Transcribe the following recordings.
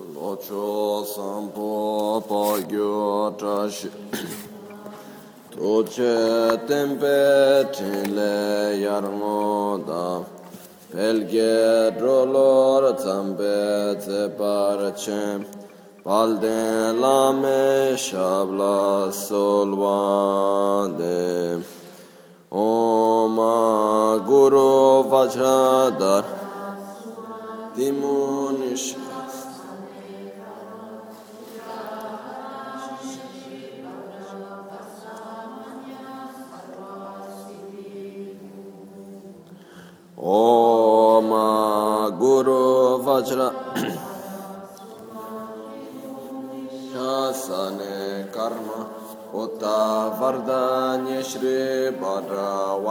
Locho sampo pagyo trashi Toche tempe tinle yarmo da Pelge drolor zambe zepar chem Palde lame shabla solvande Oma Guru Vajradar Dimunish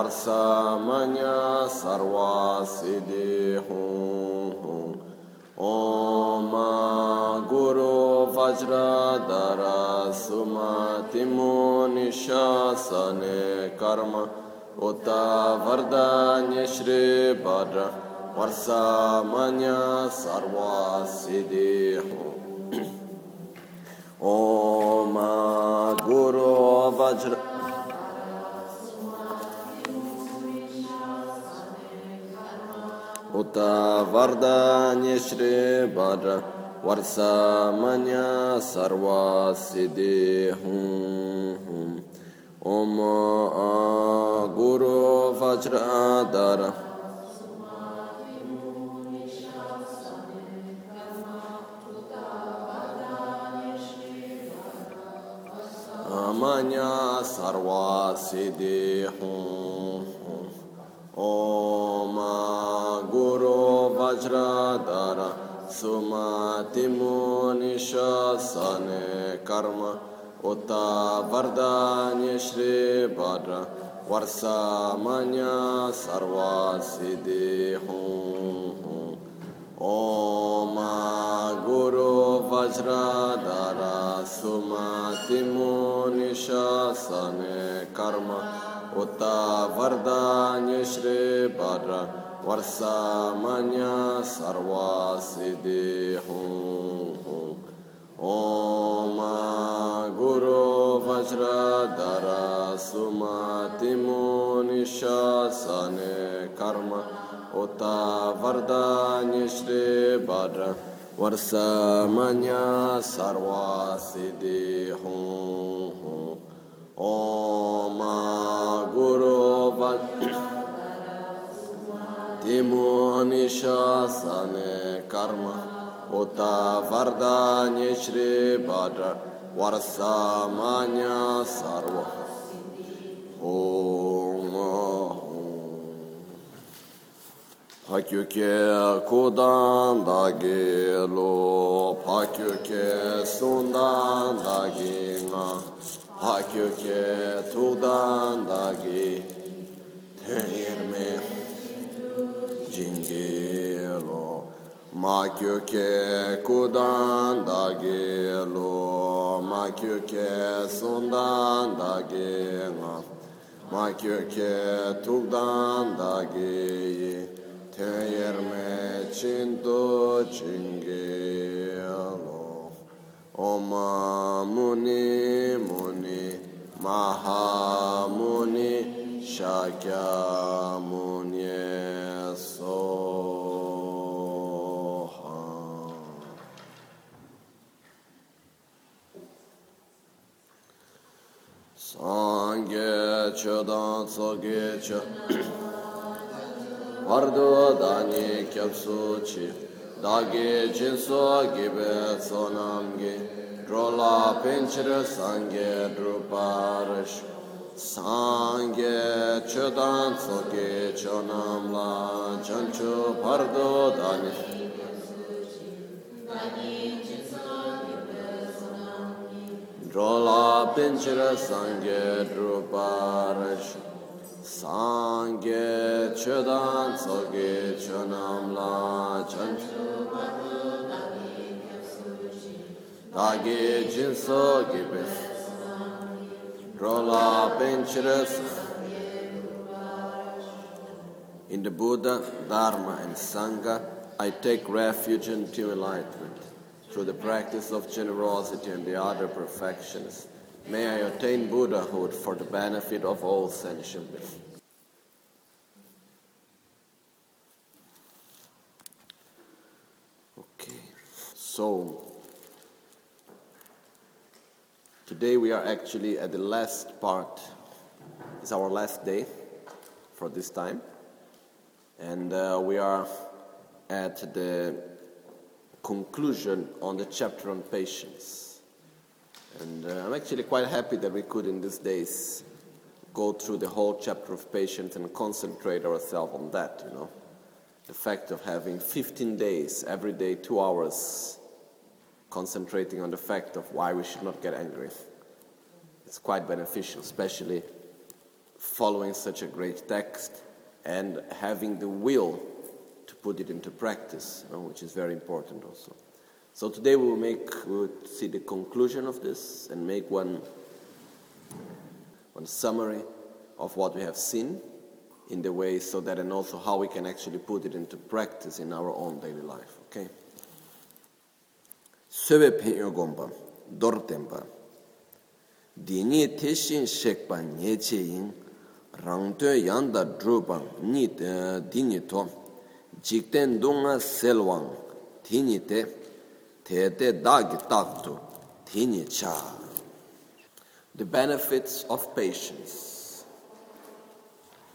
सरसामया सर्वासिदे हूँ ओम गुरु वज्रधर सुमतिमो निशासन कर्म उत वरदान्य श्री भद्र वर्षामया सर्वासिदे हूँ ओम गुरु वज्र Uta Vardanya Shri Bhadra Varsa Manya Sarva Siddhi Hum Hum. Om Guru Vajra Dara. Amanya Sarva Siddhi Hum ओम गुरु वज्रधर सुमतिमो निशन कर्म उत वरदान्य श्री वर वर्षा मन सर्वासी देहूँ ओम गुरु वज्रधर सुमतिमो निशन कर्म Uta Vardanya Shri Bhadra Varsa Manya Sarva Siddhi Hum. Hum Om Guru Vajra Dara Sumati Muni Shasane Karma. Uta Vardanya Shri Bhadra Varsa Manya Sarva Siddhi Hum. Hum Ему мишасане карма, Ота варда нечри бадра, Варса маня сарва. Pakyuke kudan da gelo, pakyuke sundan da gina, pakyuke tudan da gi, tehir mehra. Ma kyu ke kudan da ge lo, ma kyu ke sundan da ge nga, ma kyu ke tukdan da ge yi, te yerme çinto çinge lo. Oma muni muni, maha muni, şakya muni. Sangye Chodan Tsoge Cho Vardo Dani Kyapsu Chi Dagi Jinso Gibe Sonamgi Drola Pinchir Sangye Druparish. Sangye Chodan Tsoge Chonamla Chanchu Pardo Dani Pinchira Sangye Druparish Sangye Chodan Tsoge Chonamla Chanchu Dagi Jinso Gibis Drola Pinchira In the Buddha, Dharma and Sangha, I take refuge into enlightenment. Through the practice of generosity and the other perfections, may I attain Buddhahood for the benefit of all sentient beings. Okay, so today we are actually at the last part. It's our last day for this time, and uh, we are at the conclusion on the chapter on patience. And uh, I'm actually quite happy that we could, in these days, go through the whole chapter of patience and concentrate ourselves on that, you know. The fact of having 15 days, every day, two hours, concentrating on the fact of why we should not get angry. It's quite beneficial, especially following such a great text and having the will put it into practice, you know, which is very important also. So today we will make, we will see the conclusion of this and make one, one summary of what we have seen in the way so that and also how we can actually put it into practice in our own daily life. Okay? Söbe penyo gomba, dor tempa. Dini teshin shekpa nyeche yin, rangto yanda drupa ni dini to, The benefits of patience.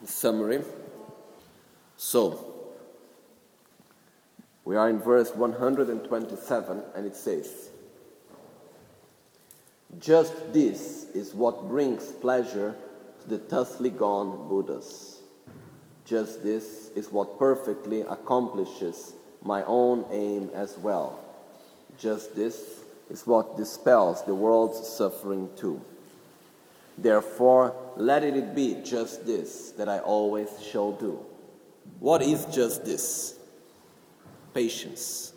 Summary. So, we are in verse 127 and it says, Just this is what brings pleasure to the thusly gone Buddhas. Just this is what perfectly accomplishes my own aim as well. Just this is what dispels the world's suffering too. Therefore, let it be just this that I always shall do. What is just this? Patience.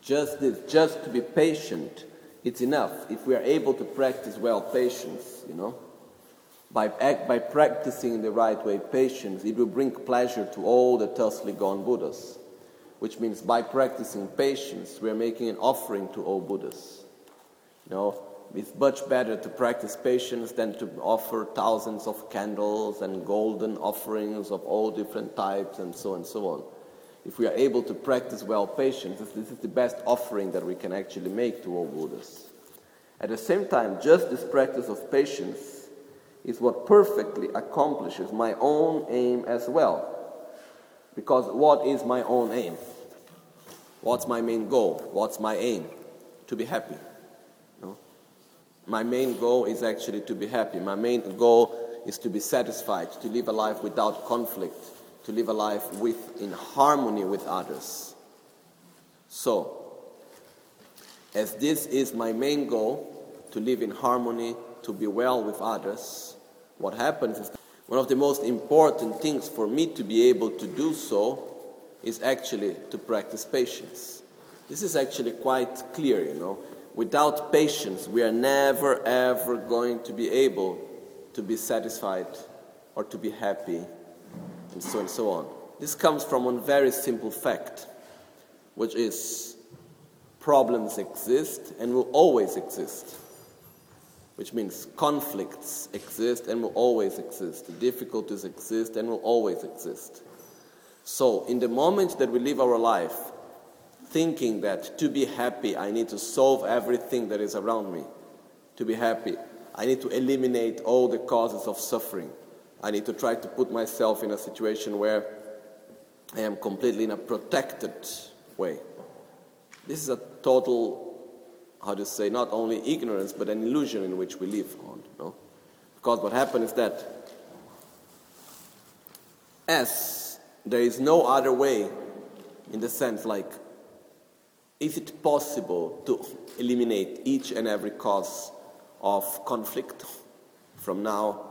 Just this, just to be patient, it's enough. If we are able to practice well patience, you know, by, by practicing the right way patience, it will bring pleasure to all the thusly gone Buddhas. Which means by practicing patience, we are making an offering to all Buddhas. You know, it's much better to practice patience than to offer thousands of candles and golden offerings of all different types and so on and so on. If we are able to practice well patience, this is the best offering that we can actually make to all Buddhas. At the same time, just this practice of patience is what perfectly accomplishes my own aim as well. Because what is my own aim? What's my main goal? What's my aim? To be happy. No? My main goal is actually to be happy. My main goal is to be satisfied, to live a life without conflict, to live a life with, in harmony with others. So, as this is my main goal, to live in harmony, to be well with others, what happens is one of the most important things for me to be able to do so is actually to practice patience. This is actually quite clear, you know. Without patience, we are never ever going to be able to be satisfied or to be happy, and so and so on. This comes from one very simple fact, which is problems exist and will always exist which means conflicts exist and will always exist, difficulties exist and will always exist. So, in the moment that we live our life thinking that to be happy, I need to solve everything that is around me, to be happy, I need to eliminate all the causes of suffering. I need to try to put myself in a situation where I am completely in a protected way. This is a total how to say, not only ignorance, but an illusion in which we live on. No? Because what happens is that as there is no other way, in the sense like, is it possible to eliminate each and every cause of conflict from now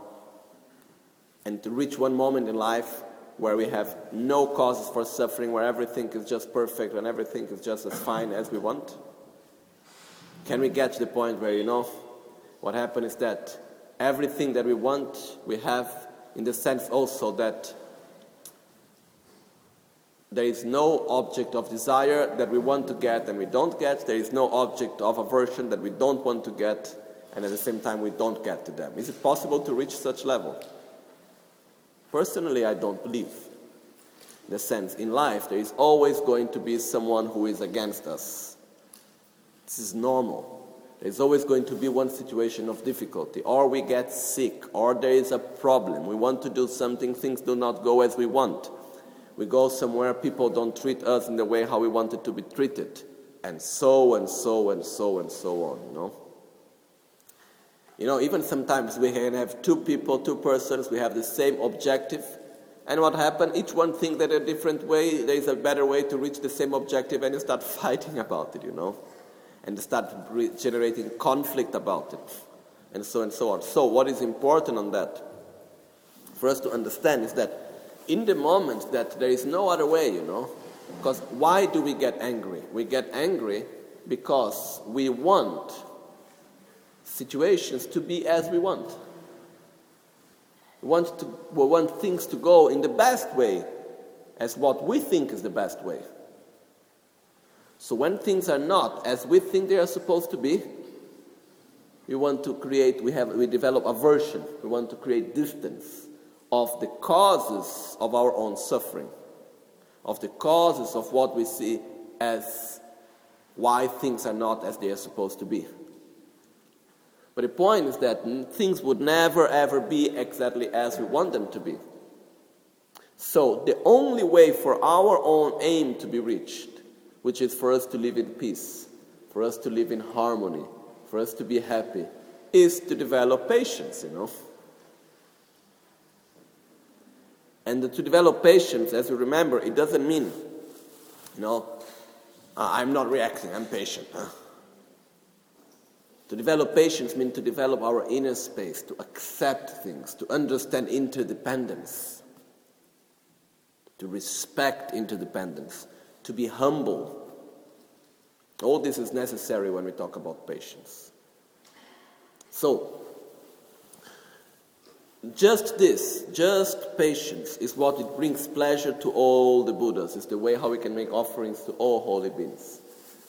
and to reach one moment in life where we have no causes for suffering, where everything is just perfect and everything is just as fine as we want? Can we get to the point where, you know, what happened is that everything that we want, we have in the sense also that There is no object of desire that we want to get and we don't get. There is no object of aversion that we don't want to get and at the same time we don't get to them. Is it possible to reach such level? Personally, I don't believe. In sense, in life, there is always going to be someone who is against us. This is normal. There's always going to be one situation of difficulty, or we get sick, or there is a problem. We want to do something, things do not go as we want. We go somewhere, people don't treat us in the way how we wanted to be treated, and so and so and so and so on, you know. You know, even sometimes we can have two people, two persons, we have the same objective, and what happened? Each one thinks that a different way, there is a better way to reach the same objective, and you start fighting about it, you know, and start generating conflict about it, and so and so on. So, what is important on that for us to understand is that in the moment that there is no other way, you know, because why do we get angry? We get angry because we want situations to be as we want. We want, to, we want things to go in the best way, as what we think is the best way. So when things are not as we think they are supposed to be, we want to create, we, have, we develop aversion, we want to create distance of the causes of our own suffering, of the causes of what we see as why things are not as they are supposed to be. But the point is that things would never ever be exactly as we want them to be. So the only way for our own aim to be reached, which is for us to live in peace, for us to live in harmony, for us to be happy, is to develop patience, you know. And to develop patience, as you remember, it doesn't mean, you know, uh, I'm not reacting, I'm patient. Huh? To develop patience means to develop our inner space, to accept things, to understand interdependence, to respect interdependence, to be humble. All this is necessary when we talk about patience. So, just this, just patience, is what it brings pleasure to all the Buddhas. It's the way how we can make offerings to all holy beings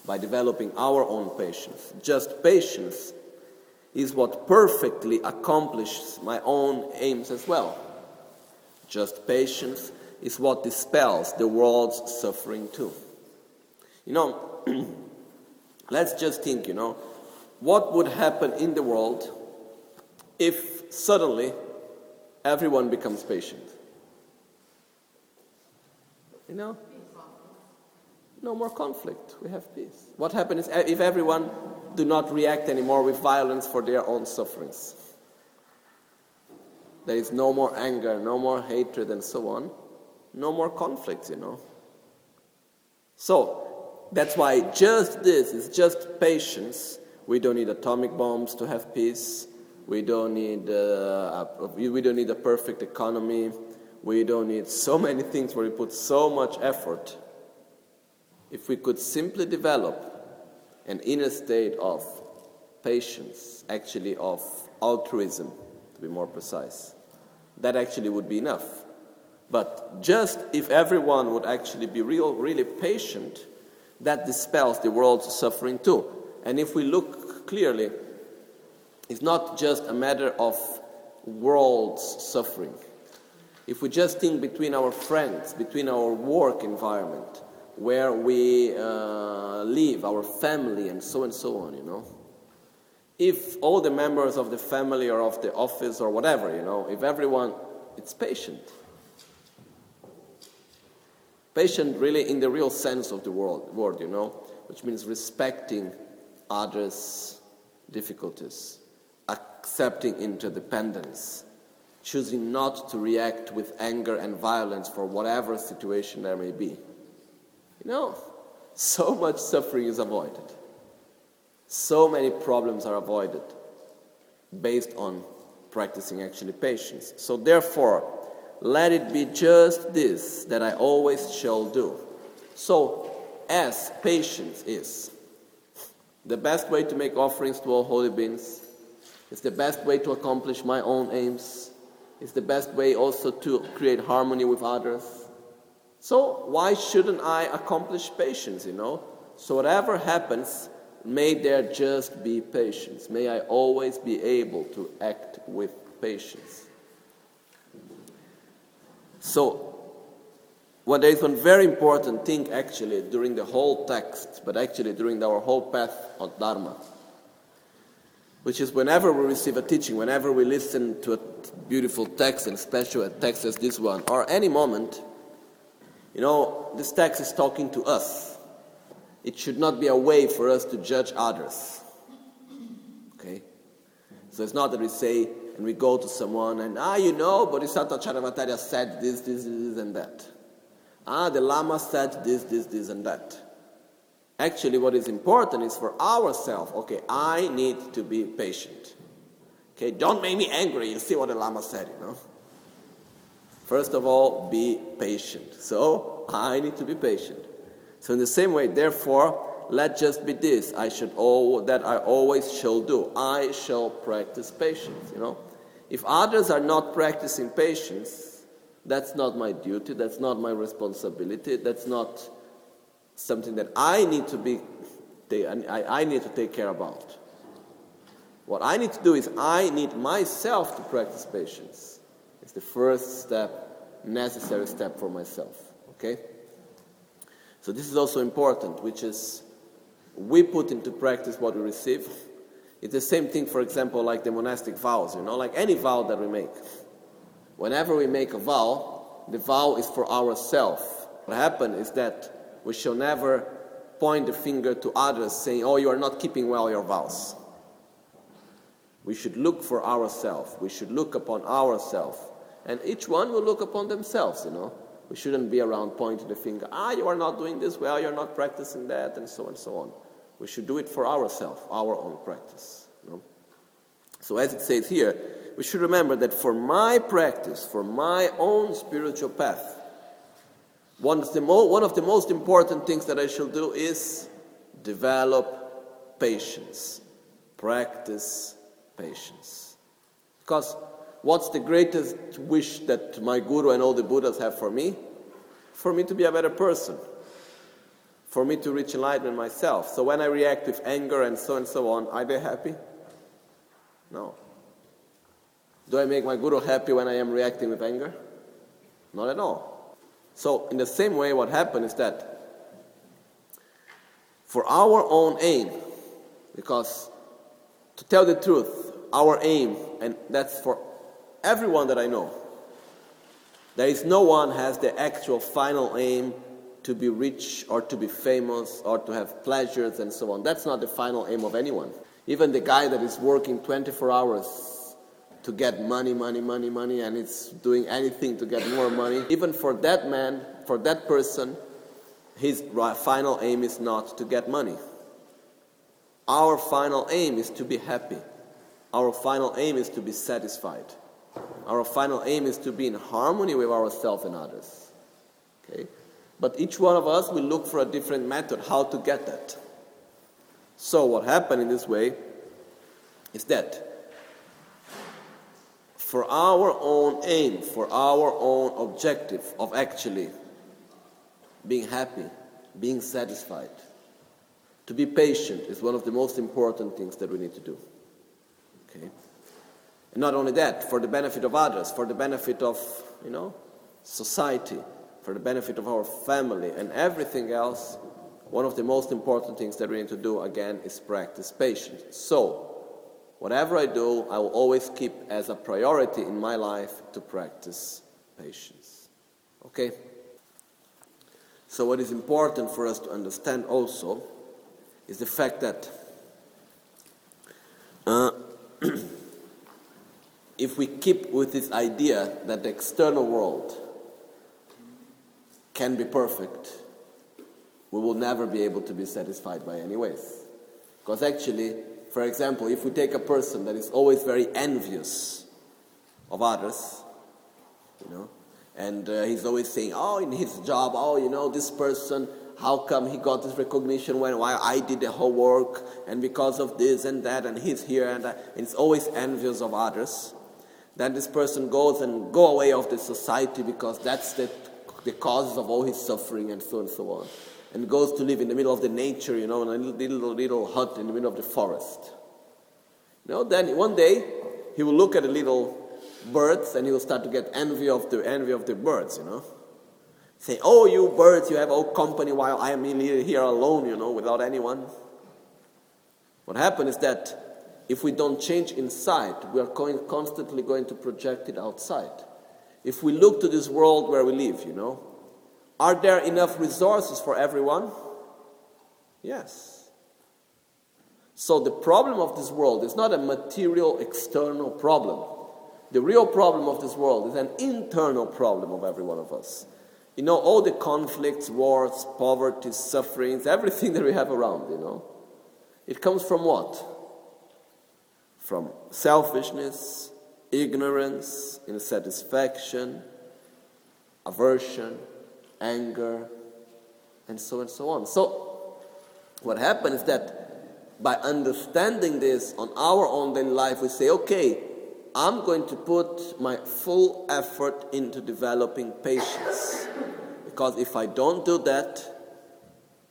by developing our own patience. Just patience is what perfectly accomplishes my own aims as well. Just patience is what dispels the world's suffering too. You know, let's just think, you know, what would happen in the world if suddenly everyone becomes patient? You know? no more conflict. We have peace. What happens if everyone do not react anymore with violence for their own sufferings? There is no more anger, no more hatred, and so on. No more conflicts, you know. So, that's why just this is just patience. We don't need atomic bombs to have peace. We don't need, uh, we don't need a perfect economy. We don't need so many things where we put so much effort if we could simply develop an inner state of patience, actually of altruism, to be more precise, that actually would be enough. But just if everyone would actually be real, really patient, that dispels the world's suffering too. And if we look clearly, it's not just a matter of world's suffering. If we just think between our friends, between our work environment, where we uh, live, our family, and so and so on, you know. If all the members of the family or of the office or whatever, you know, if everyone, it's patient. Patient, really, in the real sense of the word, word, you know, which means respecting others' difficulties, accepting interdependence, choosing not to react with anger and violence for whatever situation there may be. You know, so much suffering is avoided. So many problems are avoided based on practicing actually patience. So, therefore, let it be just this that I always shall do. So, as patience is the best way to make offerings to all holy beings, it's the best way to accomplish my own aims, it's the best way also to create harmony with others So why shouldn't I accomplish patience, you know? So whatever happens, may there just be patience. May I always be able to act with patience. So well, there is one very important thing actually during the whole text, but actually during our whole path of Dharma, which is whenever we receive a teaching, whenever we listen to a beautiful text, and especially a text as this one, or any moment, you know, this text is talking to us. It should not be a way for us to judge others. Okay? So it's not that we say, and we go to someone and, ah, you know, Bodhisattvacharyavatara said this, this, this, and that. Ah, the Lama said this, this, this, and that. Actually, what is important is for ourselves, okay, I need to be patient. Okay, don't make me angry. You see what the Lama said, you know. First of all, be patient. So, I need to be patient. So, in the same way, therefore, let just be this I should all that I always shall do. I shall practice patience, you know. If others are not practicing patience, that's not my duty, that's not my responsibility, that's not something that I need to be I, need to take care about. What I need to do is I need myself to practice patience. It's the first step, necessary step for myself. Okay? So this is also important, which is we put into practice what we receive. It's the same thing, for example, like the monastic vows, you know, like any vow that we make. Whenever we make a vow, the vow is for ourselves. What happens is that we shall never point the finger to others saying, Oh, you are not keeping well your vows. We should look for ourselves. We should look upon ourselves. And each one will look upon themselves, you know. We shouldn't be around pointing the finger, ah, you are not doing this well, you're not practicing that, and so on and so on. We should do it for ourselves, our own practice. So as it says here, we should remember that for my practice, for my own spiritual path, one of the, mo- one of the most important things that I shall do is develop patience. Practice patience. Because what's the greatest wish that my guru and all the Buddhas have for me? For me to be a better person. For me to reach enlightenment myself. So when I react with anger and so and so on, are they happy? No. Do I make my guru happy when I am reacting with anger? Not at all. So, in the same way, what happened is that for our own aim, because to tell the truth, our aim, and that's for everyone that I know, there is no one has the actual final aim to be rich or to be famous or to have pleasures and so on. That's not the final aim of anyone. Even the guy that is working 24 hours to get money, money, money, money, and it's doing anything to get more money. Even for that man, for that person, his final aim is not to get money. Our final aim is to be happy. Our final aim is to be satisfied. Our final aim is to be in harmony with ourselves and others. Okay? But each one of us will look for a different method how to get that. So, what happened in this way is that for our own aim, for our own objective of actually being happy, being satisfied. To be patient is one of the most important things that we need to do. Okay? And not only that, for the benefit of others, for the benefit of, you know, society, for the benefit of our family and everything else, one of the most important things that we need to do again is practice patience. So, Whatever I do, I will always keep as a priority in my life to practice patience. Okay? So, what is important for us to understand also is the fact that uh, if we keep with this idea that the external world can be perfect, we will never be able to be satisfied by any ways. Because actually, for example, if we take a person that is always very envious of others, you know, and uh, he's always saying, oh, in his job, oh, you know, this person, how come he got this recognition when why I did the whole work, and because of this and that, and he's here, and, uh, and it's always envious of others. Then this person goes and go away of the society because that's the the causes of all his suffering and so and so on. And goes to live in the middle of the nature, you know, in a little, little, little hut in the middle of the forest. You know, then one day he will look at the little birds and he will start to get envy of the envy of the birds, you know. Say, oh, you birds, you have all company while I am here alone, you know, without anyone. What happens is that if we don't change inside, we are going, constantly going to project it outside. If we look to this world where we live, you know, are there enough resources for everyone? Yes. So the problem of this world is not a material external problem. The real problem of this world is an internal problem of every one of us. You know, all the conflicts, wars, poverty, sufferings, everything that we have around, you know. It comes from what? From selfishness, ignorance, insatisfaction, aversion, anger, and so and so on. So, what happens is that by understanding this on our own daily life, we say, okay, I'm going to put my full effort into developing patience. Because if I don't do that,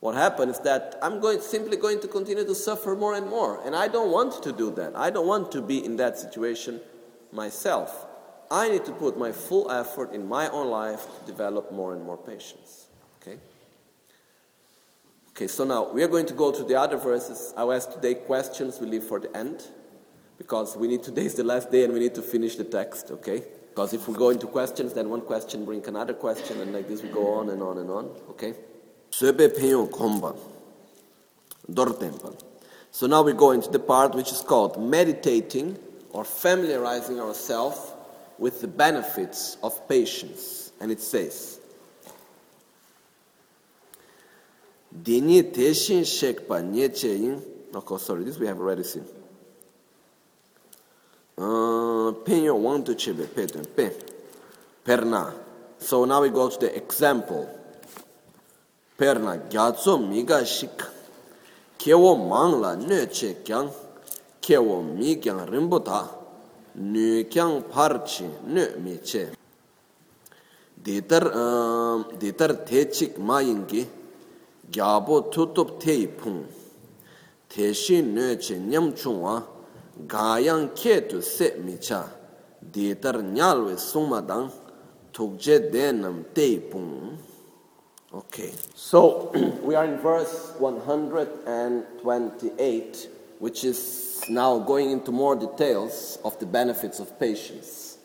what happens is that I'm going, simply going to continue to suffer more and more. And I don't want to do that. I don't want to be in that situation myself. I need to put my full effort in my own life to develop more and more patience. Okay? Okay, so now we are going to go to the other verses. I'll ask today questions we leave for the end because we need today is the last day and we need to finish the text, okay? Because if we go into questions, then one question brings another question, and like this we go on and on and on, okay? So now we go into the part which is called meditating or familiarizing ourselves with the benefits of patience. And it says, Dini teshin shekpa nye Okay, sorry, this we have already seen. Uh, Penyo want to chebe. Perna. So now we go to the example. Perna gyatso miga shik. Kewo mangla nö che kyang. kewo mi kyang rinpo ta nu kyang par chi nu mi che. Detar ehm, te chik ma yin ki gyabo tutup te pung. Te shi nu che nyam chung wa gayang ke tu se mi cha. Detar nyal we sung ma dang tuk je de nam te pung. Okay. So we are in verse 128 which is now going into more details of the benefits of patience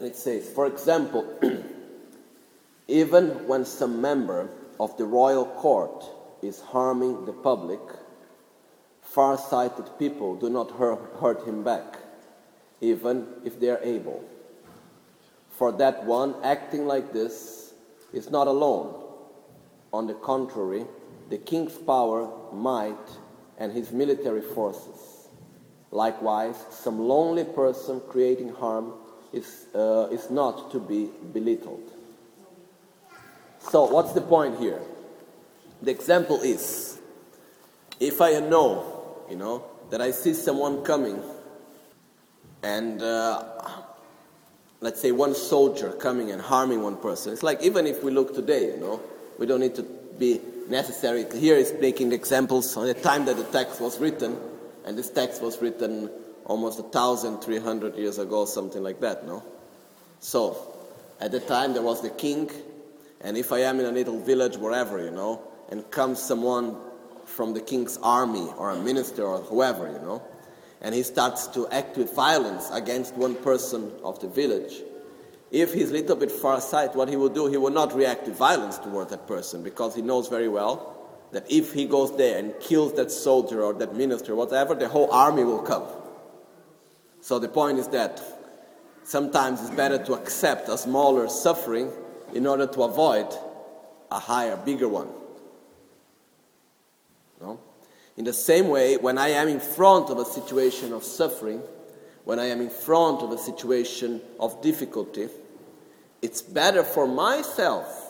it says for example even when some member of the royal court is harming the public far-sighted people do not hurt him back, even if they are able. For that one acting like this is not alone. On the contrary, the king's power, might, and his military forces. Likewise, some lonely person creating harm is, uh, is not to be belittled. So, what's the point here? The example is if I know you know, that I see someone coming and uh, let's say one soldier coming and harming one person. It's like even if we look today, you know, we don't need to be necessary. Here is making examples on the time that the text was written, and this text was written almost a thousand three hundred years ago, something like that, no? So, at the time there was the king, and if I am in a little village, wherever, you know, and comes someone from the king's army or a minister or whoever, you know, and he starts to act with violence against one person of the village, if he's a little bit far-sighted, what he will do, he will not react with violence toward that person because he knows very well that if he goes there and kills that soldier or that minister, whatever, the whole army will come. So the point is that sometimes it's better to accept a smaller suffering in order to avoid a higher, bigger one. No? In the same way, when I am in front of a situation of suffering, when I am in front of a situation of difficulty, it's better for myself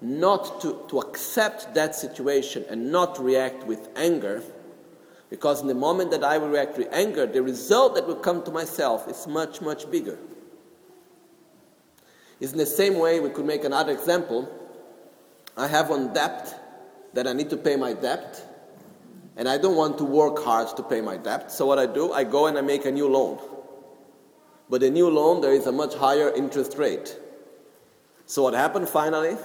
not to, to accept that situation and not react with anger, because in the moment that I will react with anger, the result that will come to myself is much, much bigger. It's in the same way we could make another example. I have one debt that I need to pay my debt, and I don't want to work hard to pay my debt. So what I do, I go and I make a new loan. But the new loan, there is a much higher interest rate. So what happened finally?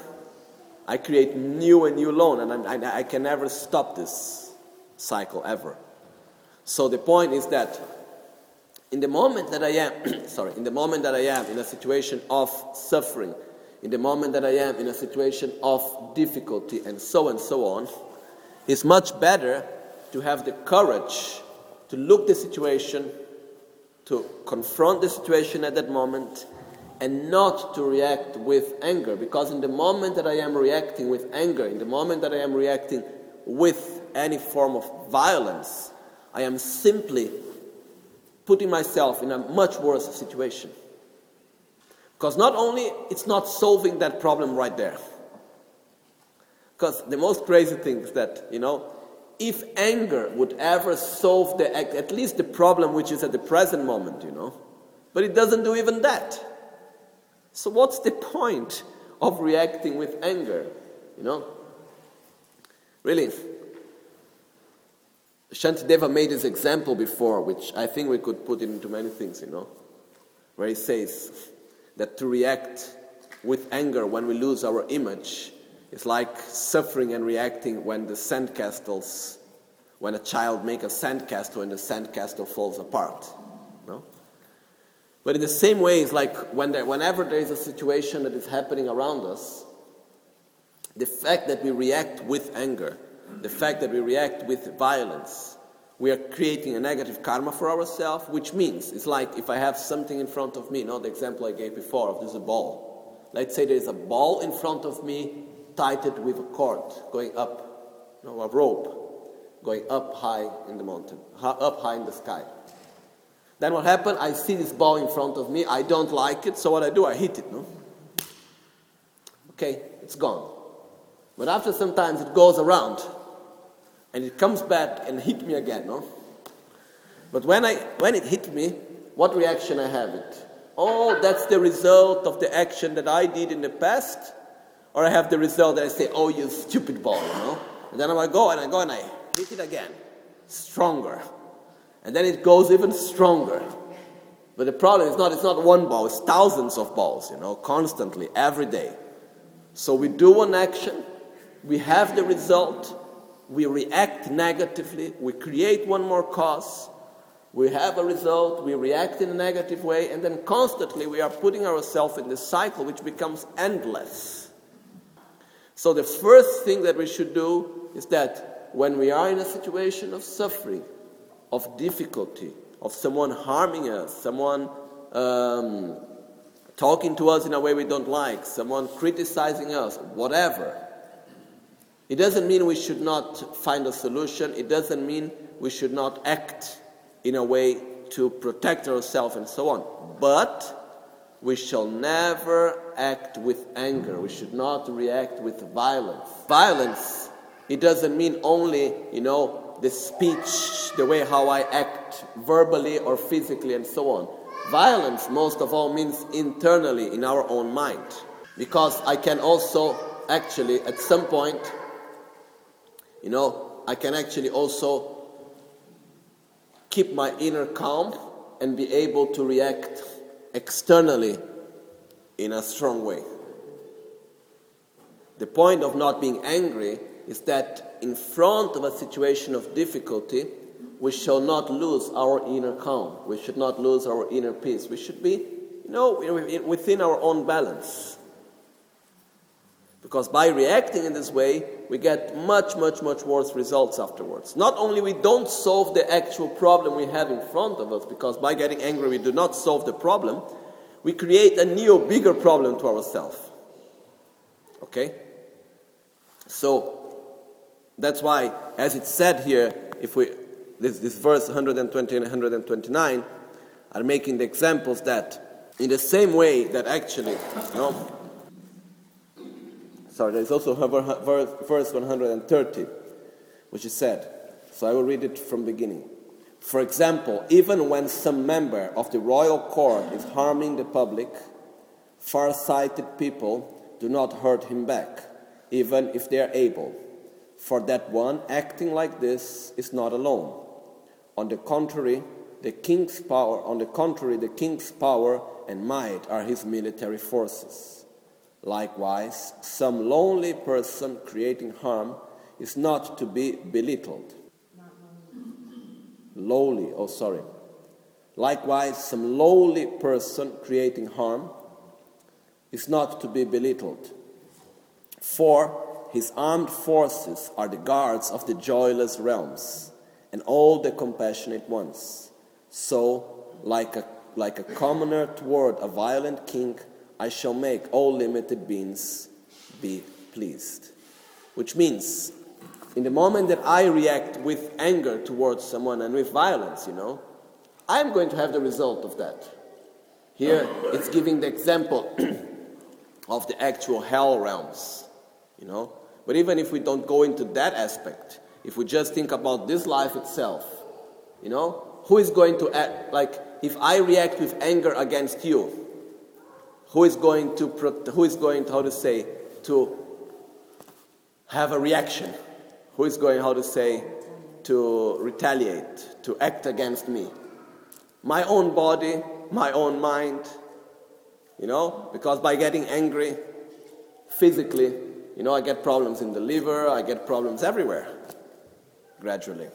I create new and new loan, and I, I can never stop this cycle ever. So the point is that in the moment that I am, sorry, in the moment that I am in a situation of suffering, in the moment that I am in a situation of difficulty, and so and so on, it's much better to have the courage to look the situation, to confront the situation at that moment, and not to react with anger. Because in the moment that I am reacting with anger, in the moment that I am reacting with any form of violence, I am simply putting myself in a much worse situation. Because not only it's not solving that problem right there. Because the most crazy thing is that, you know, if anger would ever solve the at least the problem which is at the present moment, you know, but it doesn't do even that. So what's the point of reacting with anger, you know? Really, Shantideva made this example before, which I think we could put into many things, you know, where he says that to react with anger when we lose our image is like suffering and reacting when the sandcastles, when a child makes a sandcastle and the sandcastle falls apart. But in the same way, it's like when there, whenever there is a situation that is happening around us, the fact that we react with anger the fact that we react with violence, we are creating a negative karma for ourselves, which means it's like if I have something in front of me, not the example I gave before of this ball. Let's say there's a ball in front of me, tied with a cord going up, you know, a rope going up high in the mountain, up high in the sky. Then what happened? I see this ball in front of me. I don't like it, so what I do? I hit it. No. Okay, it's gone. But after some time, it goes around and it comes back and hit me again, no? But when, I, when it hit me, what reaction I have it? Oh, that's the result of the action that I did in the past? Or I have the result that I say, oh, you stupid ball, you know? And then I go and I go and I hit it again, stronger. And then it goes even stronger. But the problem is not, it's not one ball, it's thousands of balls, you know, constantly, every day. So we do one action, we have the result, we react negatively, we create one more cause, we have a result, we react in a negative way, and then constantly we are putting ourselves in this cycle which becomes endless. So, the first thing that we should do is that when we are in a situation of suffering, of difficulty, of someone harming us, someone um, talking to us in a way we don't like, someone criticizing us, whatever, it doesn't mean we should not find a solution. It doesn't mean we should not act in a way to protect ourselves and so on. But we shall never act with anger. We should not react with violence. Violence, it doesn't mean only, you know, the speech, the way how I act verbally or physically and so on. Violence, most of all, means internally in our own mind. Because I can also actually, at some point, you know, I can actually also keep my inner calm and be able to react externally in a strong way. The point of not being angry is that in front of a situation of difficulty, we shall not lose our inner calm. We should not lose our inner peace. We should be, you know, within our own balance. Because by reacting in this way, we get much, much, much worse results afterwards. Not only we don't solve the actual problem we have in front of us, because by getting angry we do not solve the problem, we create a new, bigger problem to ourselves. Okay? So, that's why, as it said here, if we, this, this verse 120 and 129 are making the examples that in the same way that actually, know, sorry, there's also verse 130, which is said. So I will read it from beginning. For example, even when some member of the royal court is harming the public, Far-sighted people do not hurt him back, even if they are able. For that one acting like this is not alone. On the contrary, the king's power, on the contrary, the king's power and might are his military forces. Likewise, some lonely person creating harm is not to be belittled. Lowly, oh sorry. Likewise, some lowly person creating harm is not to be belittled. For his armed forces are the guards of the joyless realms and all the compassionate ones. So, like a, like a commoner toward a violent king, I shall make all limited beings be pleased. Which means, in the moment that I react with anger towards someone and with violence, you know, I'm going to have the result of that. Here, it's giving the example of the actual hell realms, you know. But even if we don't go into that aspect, if we just think about this life itself, you know, who is going to act, like, if I react with anger against you, who is going to, who is going, to, how to say, to have a reaction? Who is going, how to say, to retaliate, to act against me? My own body, my own mind, you know, because by getting angry physically, you know, I get problems in the liver, I get problems everywhere gradually.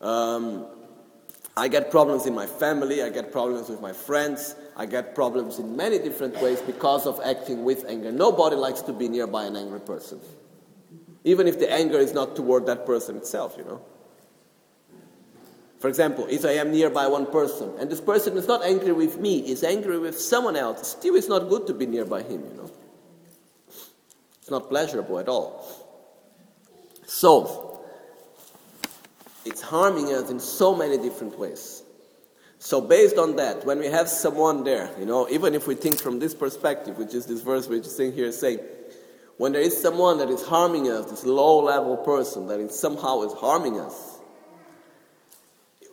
Um, I get problems in my family, I get problems with my friends, I get problems in many different ways because of acting with anger. Nobody likes to be nearby an angry person, even if the anger is not toward that person itself, you know. For example, if I am nearby one person and this person is not angry with me, is angry with someone else, still it's not good to be nearby him, you know. Not pleasurable at all. So, it's harming us in so many different ways. So, based on that, when we have someone there, you know, even if we think from this perspective, which is this verse which is saying here, saying, when there is someone that is harming us, this low level person that is somehow is harming us,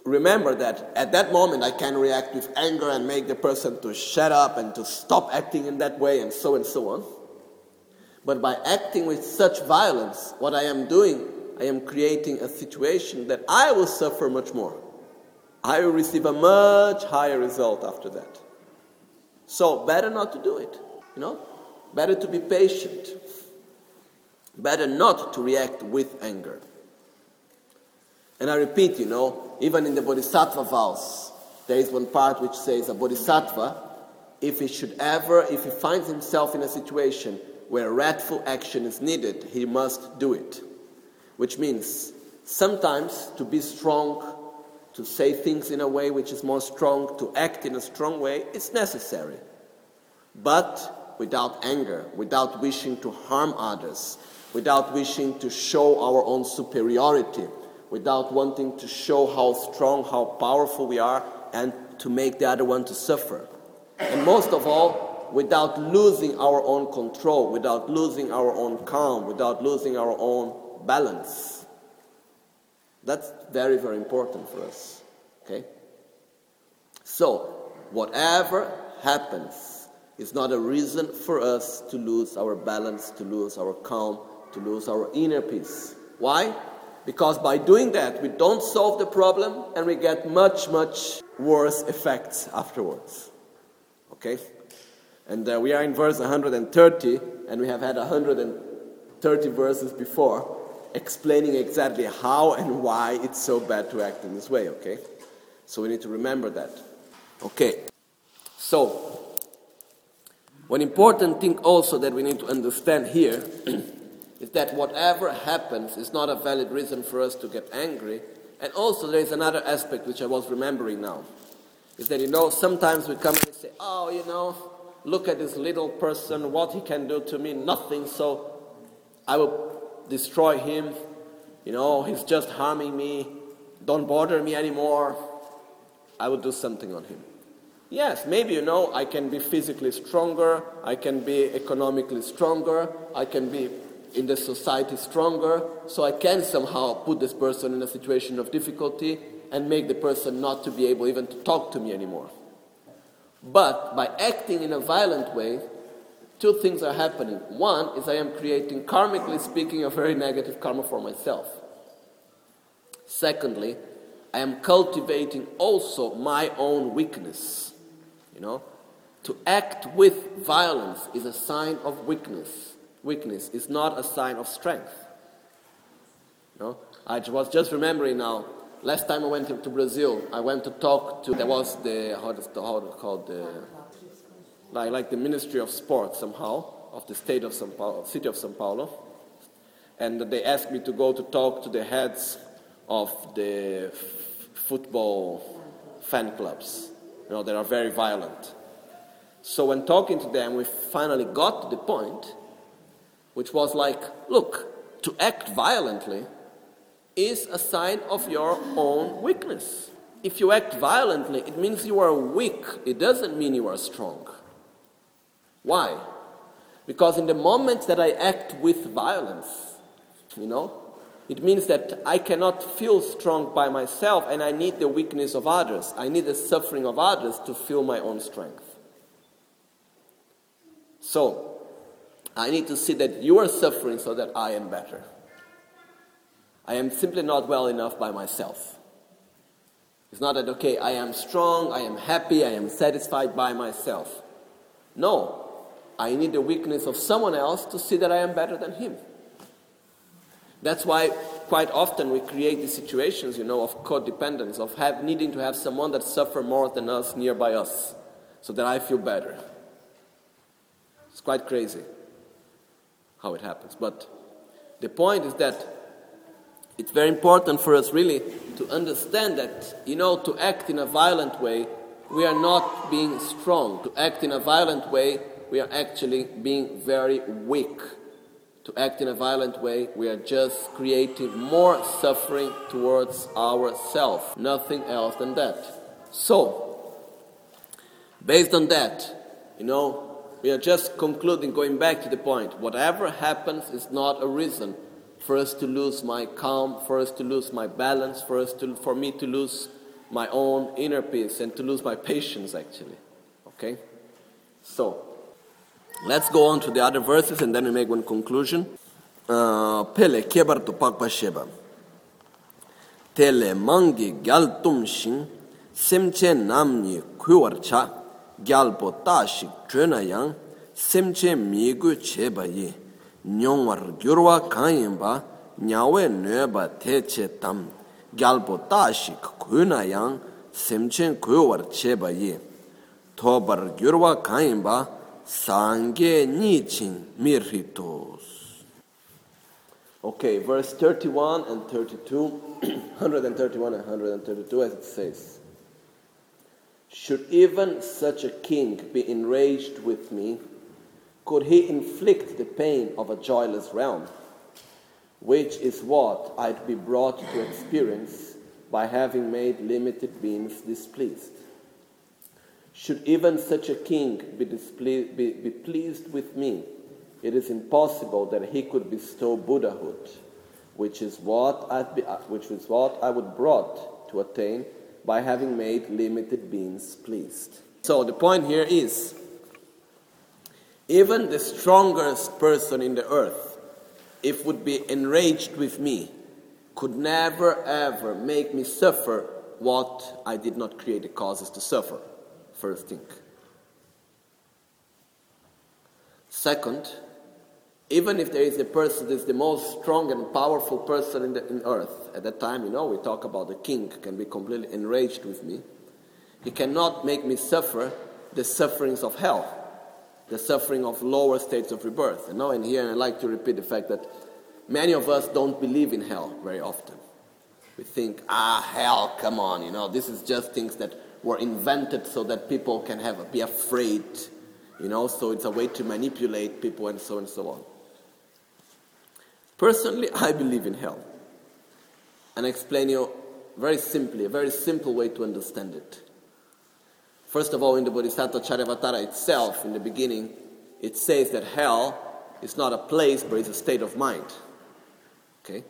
remember that at that moment I can react with anger and make the person to shut up and to stop acting in that way and so and so on. But by acting with such violence, what I am doing, I am creating a situation that I will suffer much more. I will receive a much higher result after that. So, better not to do it, you know? Better to be patient. Better not to react with anger. And I repeat, you know, even in the Bodhisattva vows, there is one part which says a Bodhisattva, if he should ever, if he finds himself in a situation where wrathful action is needed, he must do it. Which means sometimes to be strong, to say things in a way which is more strong, to act in a strong way, is necessary. But without anger, without wishing to harm others, without wishing to show our own superiority, without wanting to show how strong, how powerful we are, and to make the other one to suffer. And most of all, without losing our own control, without losing our own calm, without losing our own balance. That's very, very important for us. Okay? So, whatever happens is not a reason for us to lose our balance, to lose our calm, to lose our inner peace. Why? Because by doing that, we don't solve the problem and we get much, much worse effects afterwards. Okay? And uh, we are in verse 130, and we have had 130 verses before explaining exactly how and why it's so bad to act in this way, okay? So we need to remember that. Okay. So, one important thing also that we need to understand here is that whatever happens is not a valid reason for us to get angry. And also, there is another aspect which I was remembering now. Is that, you know, sometimes we come and say, oh, you know, look at this little person, what he can do to me, nothing, so I will destroy him. You know, he's just harming me, don't bother me anymore. I will do something on him. Yes, maybe, you know, I can be physically stronger, I can be economically stronger, I can be in the society stronger, so I can somehow put this person in a situation of difficulty and make the person not to be able even to talk to me anymore. But by acting in a violent way, two things are happening. One is I am creating, karmically speaking, a very negative karma for myself. Secondly, I am cultivating also my own weakness. You know, to act with violence is a sign of weakness. Weakness is not a sign of strength. You know, I was just remembering now. Last time I went to Brazil, I went to talk to. There was the how does the how called the like like the Ministry of Sport somehow of the state of São Paulo, city of São Paulo, and they asked me to go to talk to the heads of the football fan clubs, you know, they are very violent. So when talking to them, we finally got to the point, which was like, look, to act violently is a sign of your own weakness. If you act violently, it means you are weak. It doesn't mean you are strong. Why? Because in the moment that I act with violence, you know, it means that I cannot feel strong by myself and I need the weakness of others. I need the suffering of others to feel my own strength. So, I need to see that you are suffering so that I am better. I am simply not well enough by myself. It's not that, okay, I am strong, I am happy, I am satisfied by myself. No, I need the weakness of someone else to see that I am better than him. That's why quite often we create these situations, you know, of codependence, of have, needing to have someone that suffer more than us nearby us, so that I feel better. It's quite crazy how it happens. But the point is that it's very important for us really to understand that, you know, to act in a violent way, we are not being strong. To act in a violent way, we are actually being very weak to act in a violent way, we are just creating more suffering towards ourselves. Nothing else than that. So, based on that, you know, we are just concluding, going back to the point whatever happens is not a reason for us to lose my calm, for us to lose my balance, for, us to, for me to lose my own inner peace and to lose my patience, actually. Okay? So, Let's go on to the other verses and then we make one conclusion. Uh, pele kebar to pakpa sheba. Tele mangi gyal tum shing semche namni kuwar cha gyal po tashik chuna yang semche migu cheba ye nyongwar gyurwa kanyin ba nyawe nueba teche tam gyal po tashik kuna yang semche kuwar cheba ye tobar gyurwa kanyin ba Sange nichin mirhitos. Okay, verse 31 and 32, 131 and 132, as it says Should even such a king be enraged with me? Could he inflict the pain of a joyless realm? Which is what I'd be brought to experience by having made limited beings displeased. Should even such a king be, be, be pleased with me, it is impossible that he could bestow Buddhahood, which is what i would be, uh, which is what I would brought to attain by having made limited beings pleased. So the point here is, even the strongest person in the earth, if would be enraged with me, could never ever make me suffer what I did not create the causes to suffer first thing. Second, even if there is a person that is the most strong and powerful person in the in earth, at that time, you know, we talk about the king can be completely enraged with me. He cannot make me suffer the sufferings of hell, the suffering of lower states of rebirth. You know, and here I like to repeat the fact that many of us don't believe in hell very often. We think, ah, hell, come on, you know, this is just things that were invented so that people can have be afraid, you know, so it's a way to manipulate people and so and so on. Personally, I believe in hell. And I explain you very simply, a very simple way to understand it. First of all, in the Bodhisattvacharyavatara itself, in the beginning, it says that hell is not a place, but it's a state of mind. Okay?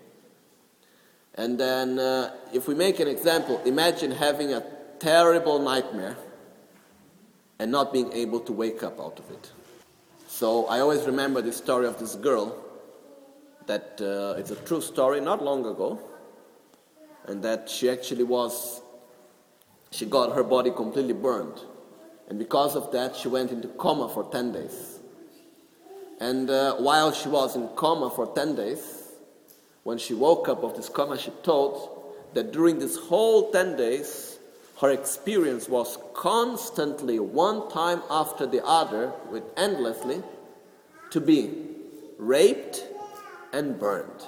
And then, uh, if we make an example, imagine having a terrible nightmare. and not being able to wake up out of it. So I always remember the story of this girl that uh, it's a true story, not long ago, and that she actually was, she got her body completely burned. And because of that, she went into coma for 10 days. And uh, while she was in coma for 10 days, when she woke up of this coma, she told that during this whole 10 days, her experience was constantly, one time after the other, with endlessly, to be raped and burned.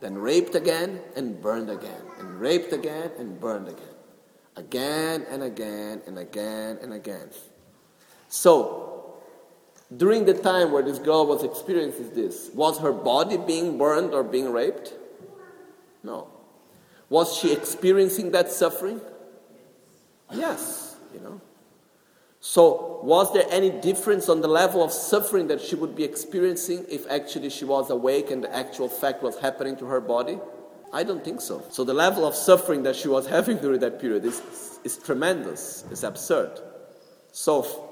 Then raped again and burned again. And raped again and burned again. Again and again and again and again. So, during the time where this girl was experiencing this, was her body being burned or being raped? No. Was she experiencing that suffering? Yes, you know. So, was there any difference on the level of suffering that she would be experiencing if actually she was awake and the actual fact was happening to her body? I don't think so. So, the level of suffering that she was having during that period is, is tremendous, it's absurd. So,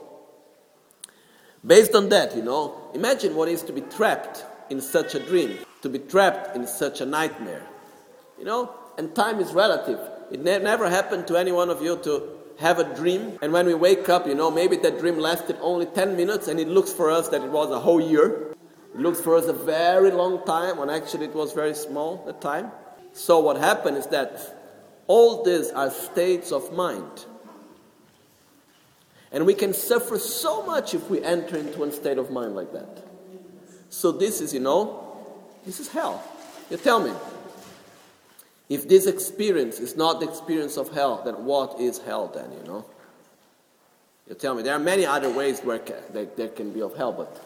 based on that, you know, imagine what it is to be trapped in such a dream, to be trapped in such a nightmare. You know, and time is relative. It ne- never happened to any one of you to have a dream, and when we wake up, you know, maybe that dream lasted only 10 minutes, and it looks for us that it was a whole year. It looks for us a very long time, when actually it was very small the time. So, what happened is that all these are states of mind. And we can suffer so much if we enter into a state of mind like that. So, this is, you know, this is hell. You tell me, if this experience is not the experience of hell, then what is hell then, you know? You tell me, there are many other ways where there, can be of hell, but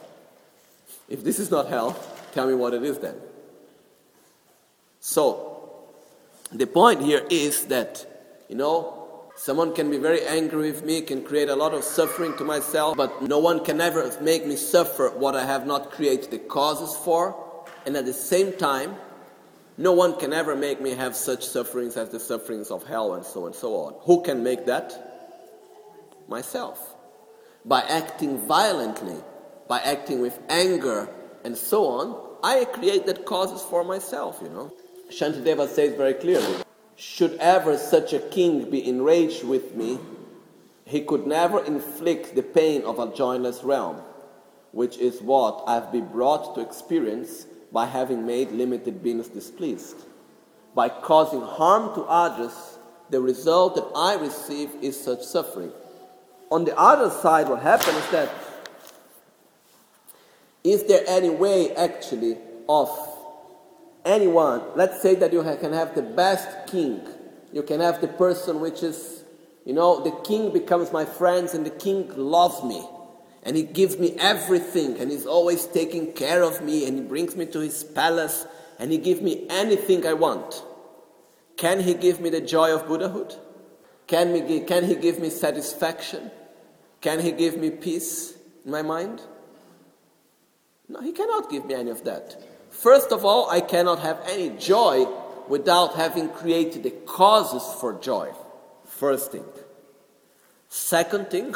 if this is not hell, tell me what it is then. So, the point here is that, you know, someone can be very angry with me, can create a lot of suffering to myself, but no one can ever make me suffer what I have not created the causes for, and at the same time, no one can ever make me have such sufferings as the sufferings of hell and so and so on. Who can make that? Myself. By acting violently, by acting with anger and so on, I create that causes for myself, you know. Shantideva says very clearly, should ever such a king be enraged with me, he could never inflict the pain of a joyless realm, which is what I've been brought to experience by having made limited beings displeased. By causing harm to others, the result that I receive is such suffering. On the other side, what happens is that is there any way actually of anyone, let's say that you can have the best king, you can have the person which is, you know, the king becomes my friends and the king loves me and he gives me everything and he's always taking care of me and he brings me to his palace and he gives me anything I want. Can he give me the joy of Buddhahood? Can, we, can he give me satisfaction? Can he give me peace in my mind? No, he cannot give me any of that. First of all, I cannot have any joy without having created the causes for joy. First thing. Second thing,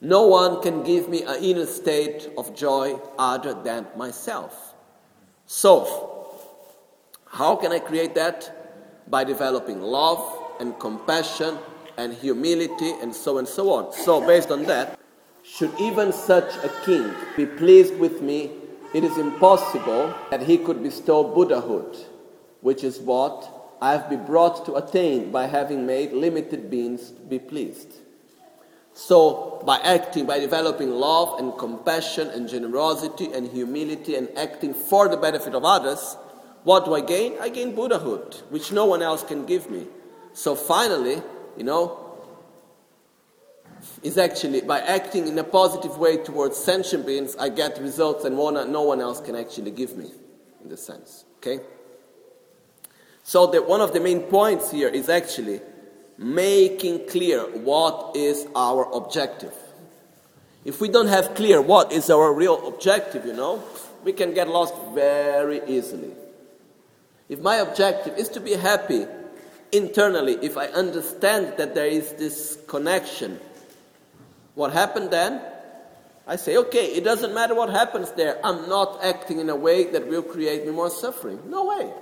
no one can give me an inner state of joy other than myself. So, how can I create that? By developing love and compassion and humility and so and so on. So, based on that, should even such a king be pleased with me, it is impossible that he could bestow Buddhahood, which is what I have been brought to attain by having made limited beings be pleased. So, by acting, by developing love and compassion and generosity and humility and acting for the benefit of others, what do I gain? I gain Buddhahood, which no one else can give me. So, finally, you know, is actually by acting in a positive way towards sentient beings, I get results and one, no one else can actually give me, in the sense. Okay? So, the, one of the main points here is actually making clear what is our objective. If we don't have clear what is our real objective, you know, we can get lost very easily. If my objective is to be happy internally, if I understand that there is this connection What happened then? I say, okay, it doesn't matter what happens there. I'm not acting in a way that will create me more suffering. No way.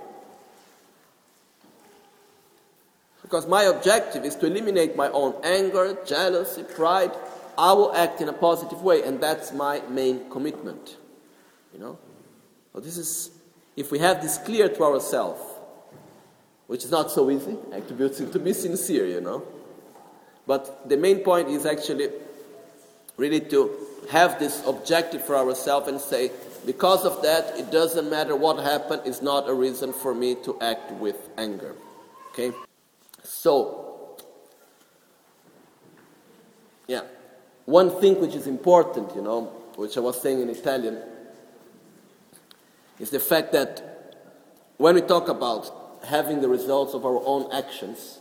Because my objective is to eliminate my own anger, jealousy, pride. I will act in a positive way, and that's my main commitment. You know? So this is, if we have this clear to ourselves, which is not so easy, be, to be sincere, you know. But the main point is actually really to have this objective for ourselves and say, because of that, it doesn't matter what happened, it's not a reason for me to act with anger. Okay? So, yeah, one thing which is important, you know, which I was saying in Italian, is the fact that when we talk about having the results of our own actions,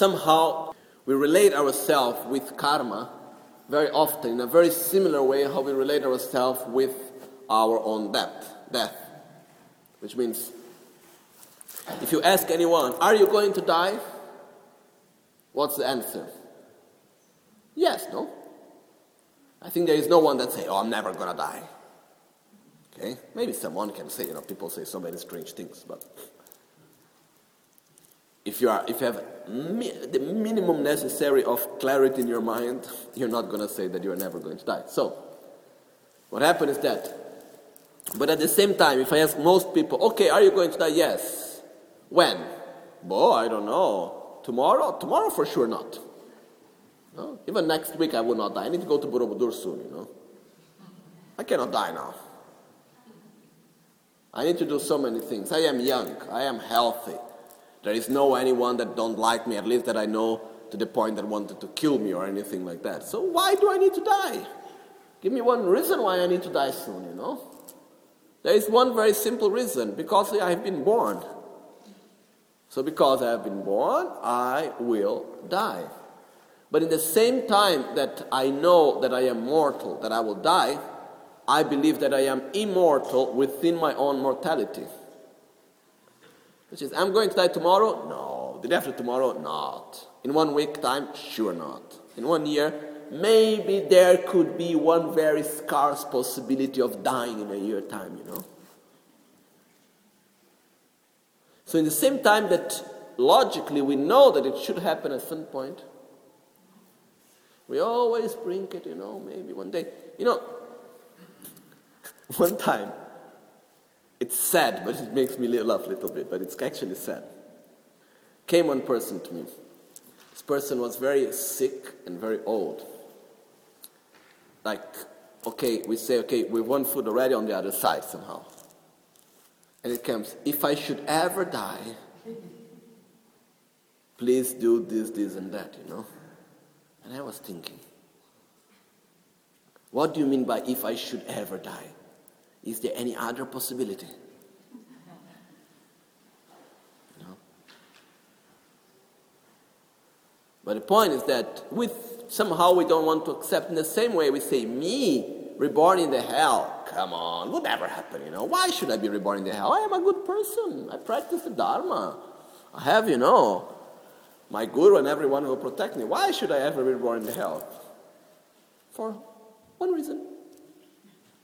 somehow we relate ourselves with karma very often in a very similar way how we relate ourselves with our own death death. Which means if you ask anyone are you going to die? what's the answer? Yes no. I think there is no one that say oh i'm never going to die. Okay? Maybe someone can say you know people say so many strange things but if you, are, if you have mi- the minimum necessary of clarity in your mind, you're not going to say that you're never going to die. So, what happened is that. But at the same time, if I ask most people, okay, are you going to die? Yes. When? Well, I don't know. Tomorrow? Tomorrow for sure not. No? Even next week I will not die. I need to go to Borobudur soon, you know. I cannot die now. I need to do so many things. I am young. I am healthy. There is no anyone that don't like me, at least that I know to the point that wanted to kill me or anything like that. So why do I need to die? Give me one reason why I need to die soon, you know? There is one very simple reason because I have been born. So, because I have been born, I will die. But in the same time that I know that I am mortal, that I will die, I believe that I am immortal within my own mortality. Which is, I'm going to die tomorrow? No. The day after tomorrow? Not. In one week time? Sure not. In one year? Maybe there could be one very scarce possibility of dying in a year time, you know. So, in the same time that logically we know that it should happen at some point, we always bring it, you know, maybe one day. You know, one time, it's sad, but it makes me laugh a little bit, but it's actually sad. Came one person to me. This person was very sick and very old. Like, okay, we say, okay, we want food already on the other side somehow. And it comes, if I should ever die, please do this, this, and that, you know? And I was thinking, what do you mean by if I should ever die? Is there any other possibility? No. But the point is that with somehow we don't want to accept in the same way we say, me reborn in the hell. Come on, would never happen, you know. Why should I be reborn in the hell? I am a good person. I practice the Dharma. I have, you know, my guru and everyone who will protect me. Why should I ever be reborn in the hell? For one reason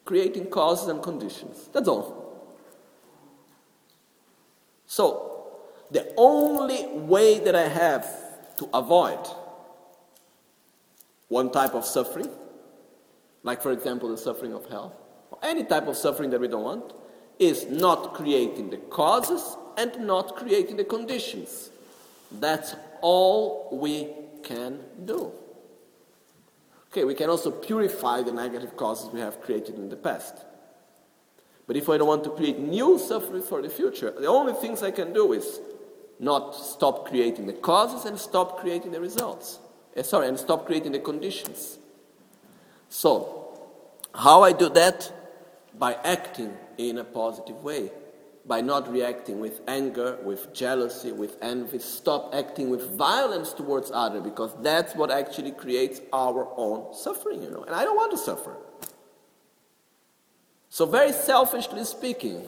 creating causes and conditions. That's all. So, the only way that I have to avoid one type of suffering, like for example the suffering of hell, or any type of suffering that we don't want, is not creating the causes and not creating the conditions. That's all we can do. Okay, we can also purify the negative causes we have created in the past. But if I don't want to create new suffering for the future, the only things I can do is not stop creating the causes and stop creating the results. Uh, sorry, and stop creating the conditions. So, how I do that? By acting in a positive way by not reacting with anger, with jealousy, with envy. Stop acting with violence towards others because that's what actually creates our own suffering, you know. And I don't want to suffer. So, very selfishly speaking,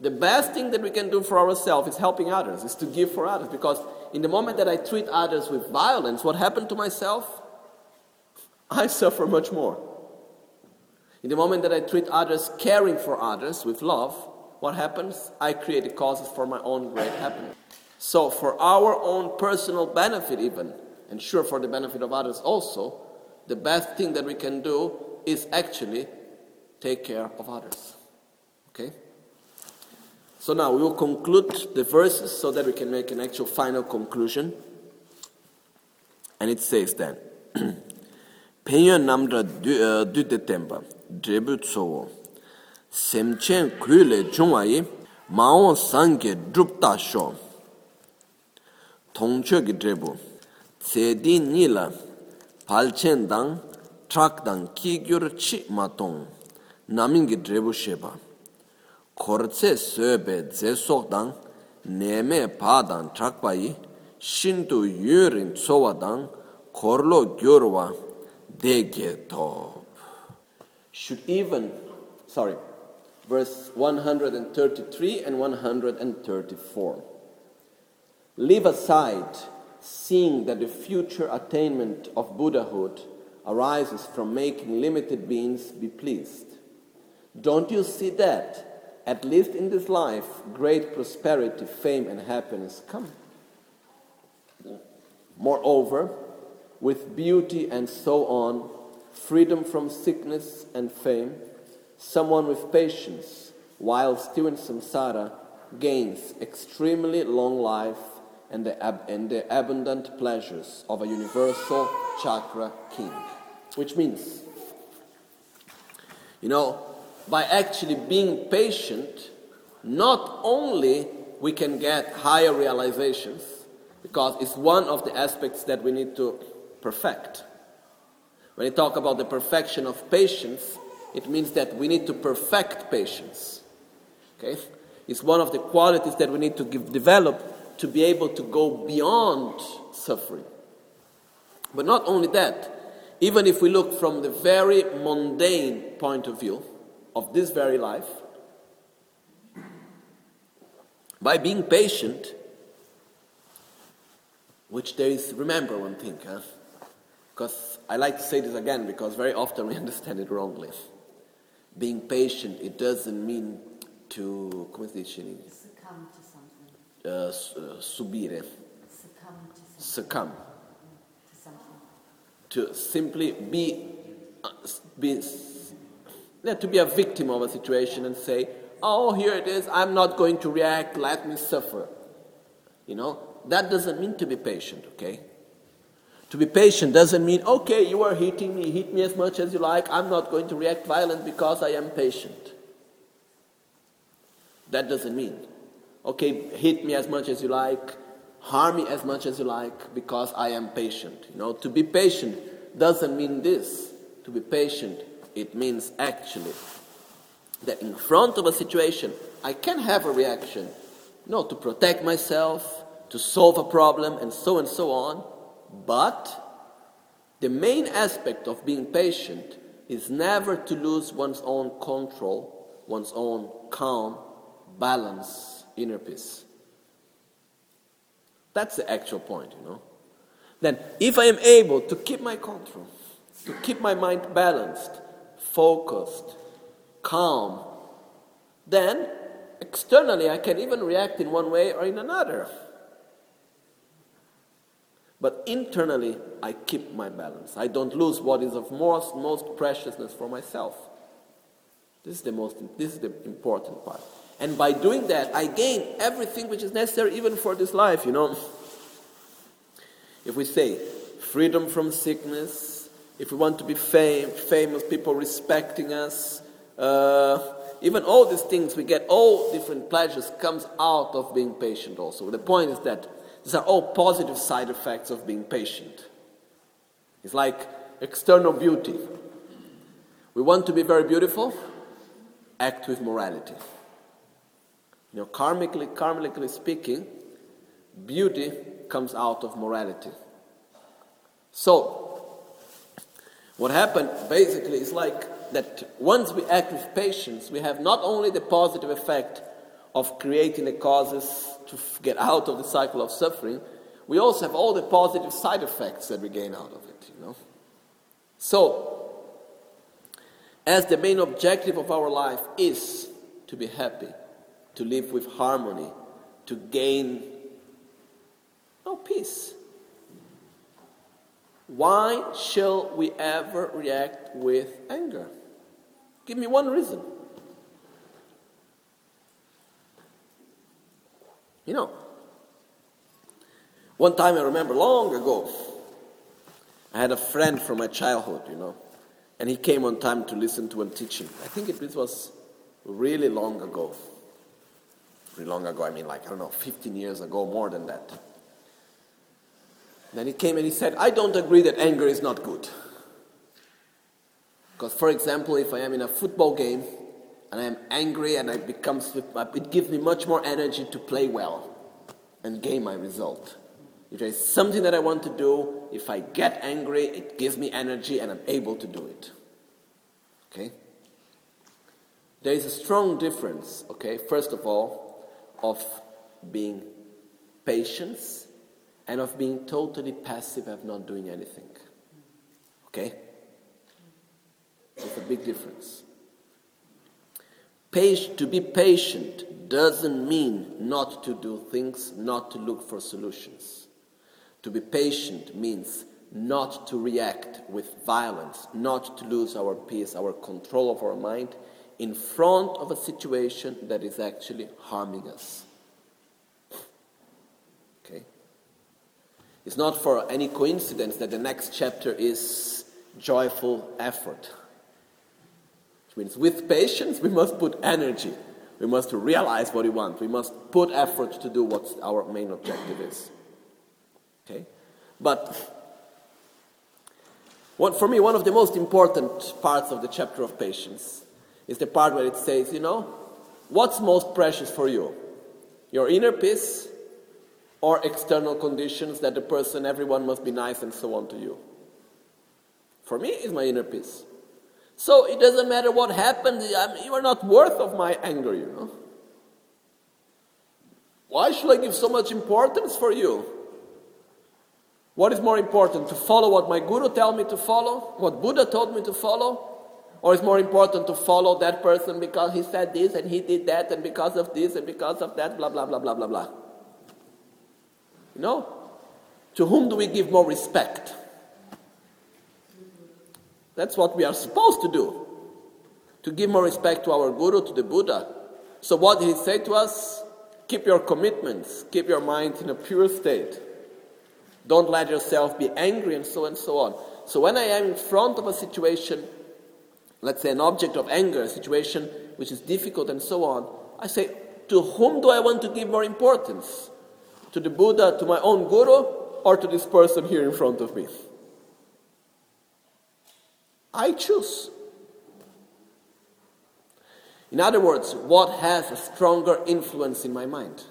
The best thing that we can do for ourselves is helping others, is to give for others. Because in the moment that I treat others with violence, what happened to myself? I suffer much more. In the moment that I treat others, caring for others with love, what happens? I create the causes for my own great happiness. So, for our own personal benefit, even, and sure for the benefit of others also, the best thing that we can do is actually take care of others. Okay? So now we will conclude the verses so that we can make an actual final conclusion. And it says then, eh, drebu tsowo, semchen kui le chungwa yi maon san ge drup ta sho. Tongcho gi drebu tse di ni la palchen dang trak dang ki gyur chi ma tong namin gi drebu sheba korce söbe ze sok dang neme pa dang trak pa yi shindu yurin tsowa dang korlo gyurwa dege top should even sorry. Verse 133 and 134 leave aside seeing that the future attainment of buddhahood arises from making limited beings be pleased don't you see that at least in this life, great prosperity, fame, and happiness come. Moreover, with beauty and so on, freedom from sickness and fame, someone with patience, while still in samsara, gains extremely long life and the, ab- and the abundant pleasures of a universal chakra king. Which means, you know, by actually being patient, not only we can get higher realizations, because it's one of the aspects that we need to perfect. When you talk about the perfection of patience, it means that we need to perfect patience. Okay? It's one of the qualities that we need to give, develop to be able to go beyond suffering. But not only that, even if we look from the very mundane point of view, of this very life, by being patient, which there is, remember one thing, huh? because I like to say this again because very often we understand it wrongly. Being patient, it doesn't mean to, come si dice in Succumb to something. Uh, uh, subire. Succumb to something. Succumb. To something. To simply be, uh, be to be a victim of a situation and say, oh, here it is, I'm not going to react, let me suffer. You know, that doesn't mean to be patient, okay? To be patient doesn't mean, okay, you are hitting me, hit me as much as you like, I'm not going to react violent because I am patient. That doesn't mean, okay, hit me as much as you like, harm me as much as you like because I am patient. You know, to be patient doesn't mean this. To be patient it means actually that in front of a situation, I can have a reaction, no, to protect myself, to solve a problem, and so and so on. But the main aspect of being patient is never to lose one's own control, one's own calm, balance, inner peace. That's the actual point, you know. Then, if I am able to keep my control, to keep my mind balanced, focused, calm, then externally I can even react in one way or in another. But internally, I keep my balance. I don't lose what is of most, most preciousness for myself. This is the most this is the important part. And by doing that, I gain everything which is necessary even for this life, you know. If we say freedom from sickness, if we want to be fam- famous, people respecting us, uh, even all these things we get, all different pleasures comes out of being patient also. The point is that these are all positive side effects of being patient. It's like external beauty. We want to be very beautiful, act with morality. You know, karmically, karmically speaking, beauty comes out of morality. So, what happened basically is like that once we act with patience, we have not only the positive effect of creating the causes to get out of the cycle of suffering, we also have all the positive side effects that we gain out of it, you know. So, as the main objective of our life is to be happy, to live with harmony, to gain no peace. Why shall we ever react with anger? Give me one reason. You know, one time I remember long ago, I had a friend from my childhood, you know, and he came on time to listen to a teaching. I think it was really long ago. Really long ago, I mean, like, I don't know, 15 years ago, more than that. Then he came and he said, I don't agree that anger is not good. Because, for example, if I am in a football game and I am angry and I become, it gives me much more energy to play well and gain my result. If there is something that I want to do, if I get angry, it gives me energy and I'm able to do it. Okay? There is a strong difference, okay, first of all, of being patience and of being totally passive of not doing anything. Okay? It's a big difference. To be patient doesn't mean not to do things, not to look for solutions. To be patient means not to react with violence, not to lose our peace, our control of our mind in front of a situation that is actually harming us. Okay? It's not for any coincidence that the next chapter is joyful effort. Means with patience, we must put energy. We must realize what we want. We must put effort to do what our main objective is. Okay? But what, for me, one of the most important parts of the chapter of patience is the part where it says, you know, what's most precious for you? Your inner peace or external conditions that the person, everyone must be nice and so on to you? For me, it's my inner peace. So it doesn't matter what happened, you are not worth of my anger, you know. Why should I give so much importance for you? What is more important, to follow what my guru tell me to follow, what Buddha told me to follow, or is more important to follow that person because he said this and he did that and because of this and because of that, blah, blah, blah, blah, blah, blah. You know? To whom do we give more respect? That's what we are supposed to do. To give more respect to our Guru, to the Buddha. So, what did he say to us? Keep your commitments, keep your mind in a pure state. Don't let yourself be angry, and so and so on. So, when I am in front of a situation, let's say an object of anger, a situation which is difficult, and so on, I say, to whom do I want to give more importance? To the Buddha, to my own Guru, or to this person here in front of me? I choose. In other words, what has a stronger influence in my mind?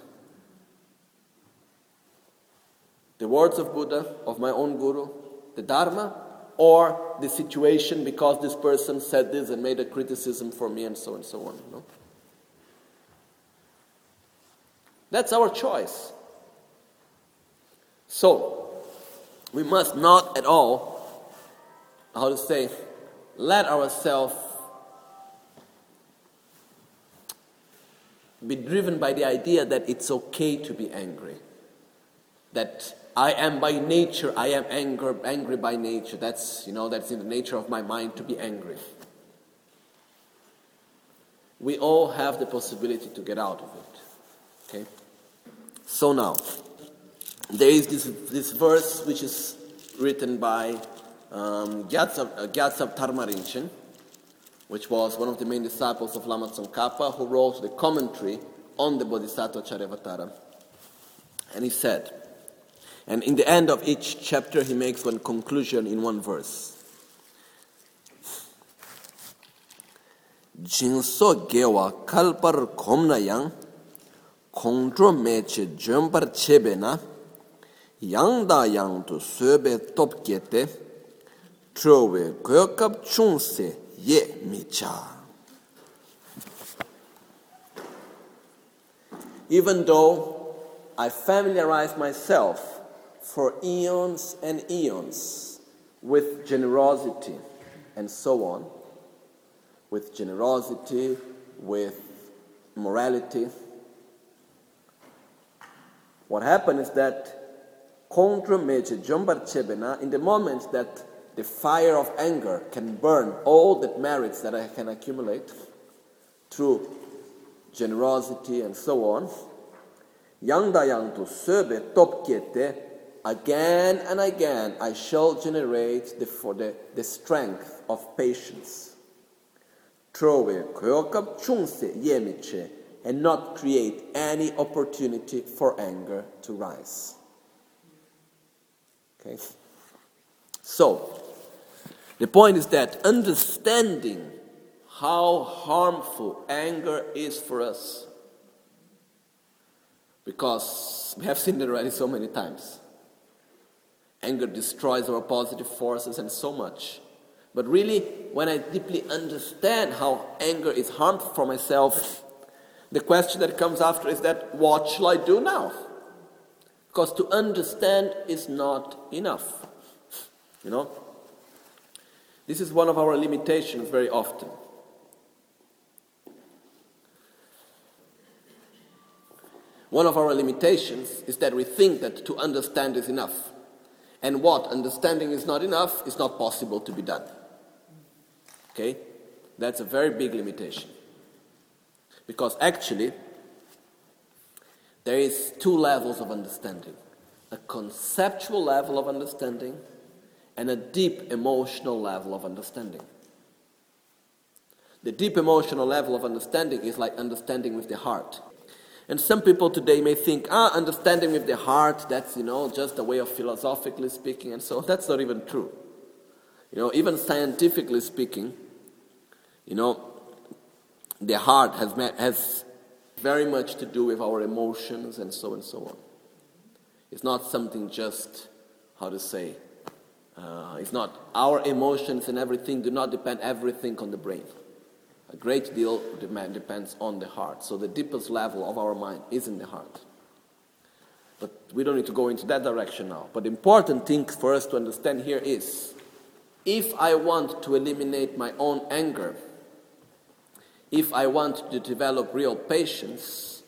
The words of Buddha, of my own Guru, the Dharma, or the situation because this person said this and made a criticism for me and so and so on. No? That's our choice. So, we must not at all, how to say, let ourselves be driven by the idea that it's okay to be angry. That I am by nature, I am anger, angry by nature. That's, you know, that's in the nature of my mind to be angry. We all have the possibility to get out of it. Okay? So now, there is this, this verse which is written by um, Gyaltsab uh, Tarma which was one of the main disciples of Lama Tsongkhapa, who wrote the commentary on the Bodhisattvacharyavatara. And he said, and in the end of each chapter, he makes one conclusion in one verse. Jinso gewa kalpar komna yang, kongdro meche jombar chebe na, yang da yang tu söbe top kete, Even though I familiarize myself for eons and eons with generosity and so on, with generosity, with morality, what happened is that contra jombar in the moment that the fire of anger can burn all the merits that I can accumulate through generosity and so on, yangda yang to sebe top kiete, again and again I shall generate the, for the, the strength of patience. Trove kyokap chungse yemiche and not create any opportunity for anger to rise. Okay? So, the point is that understanding how harmful anger is for us, because we have seen it already so many times. Anger destroys our positive forces and so much. But really, when I deeply understand how anger is harmful for myself, the question that comes after is that what shall I do now? Because to understand is not enough. You know? This is one of our limitations very often. One of our limitations is that we think that to understand is enough. And what understanding is not enough is not possible to be done. Okay? That's a very big limitation. Because actually, there is two levels of understanding a conceptual level of understanding and a deep emotional level of understanding. The deep emotional level of understanding is like understanding with the heart. And some people today may think, ah, understanding with the heart, that's, you know, just a way of philosophically speaking, and so that's not even true. You know, even scientifically speaking, you know, the heart has, met, has very much to do with our emotions and so and so on. It's not something just, how to say, uh, it's not our emotions and everything do not depend everything on the brain. A great deal depends on the heart. So the deepest level of our mind is in the heart. But we don't need to go into that direction now. But the important thing for us to understand here is if I want to eliminate my own anger, if I want to develop real patience,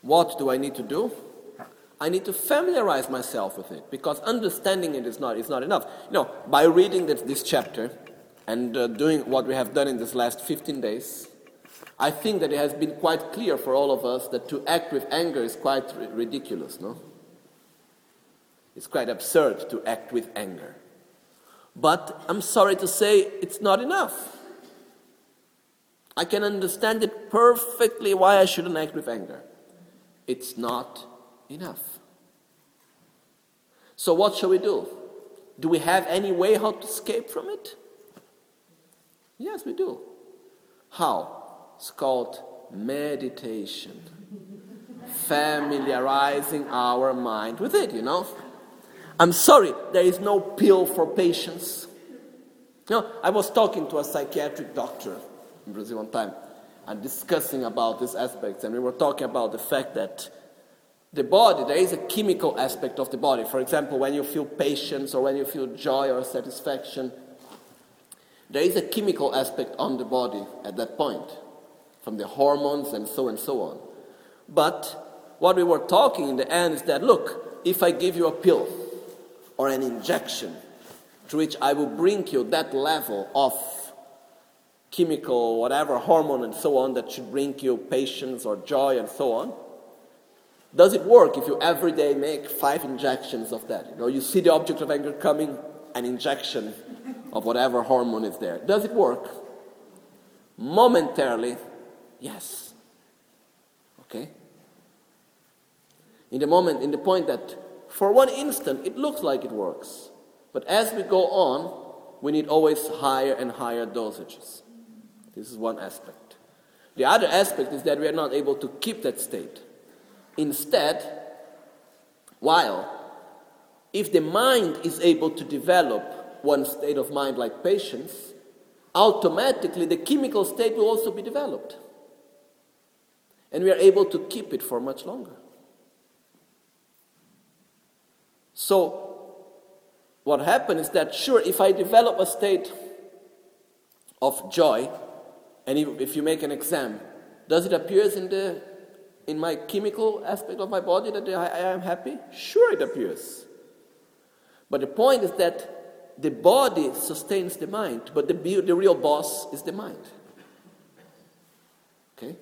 what do I need to do? I need to familiarize myself with it because understanding it is not, is not enough. You know, by reading this, this chapter and uh, doing what we have done in this last 15 days, I think that it has been quite clear for all of us that to act with anger is quite r- ridiculous, no? It's quite absurd to act with anger. But I'm sorry to say it's not enough. I can understand it perfectly why I shouldn't act with anger. It's not enough. So, what shall we do? Do we have any way how to escape from it? Yes, we do. How? It's called meditation. Familiarizing our mind with it, you know. I'm sorry, there is no pill for patience. You know, I was talking to a psychiatric doctor in Brazil one time and discussing about these aspects, and we were talking about the fact that the body, there is a chemical aspect of the body. For example, when you feel patience or when you feel joy or satisfaction, there is a chemical aspect on the body at that point, from the hormones and so and so on. But what we were talking in the end is that look, if I give you a pill or an injection to which I will bring you that level of chemical, whatever hormone and so on that should bring you patience or joy and so on, does it work if you every day make five injections of that? You know, you see the object of anger coming, an injection of whatever hormone is there. Does it work? Momentarily, yes. Okay? In the moment, in the point that for one instant it looks like it works. But as we go on, we need always higher and higher dosages. This is one aspect. The other aspect is that we are not able to keep that state. Instead, while if the mind is able to develop one state of mind like patience, automatically the chemical state will also be developed. And we are able to keep it for much longer. So, what happened is that, sure, if I develop a state of joy, and if you make an exam, does it appear in, the, in my chemical aspect of my body that I, am happy? Sure, it appears. But the point is that the body sustains the mind, but the, the real boss is the mind. Okay?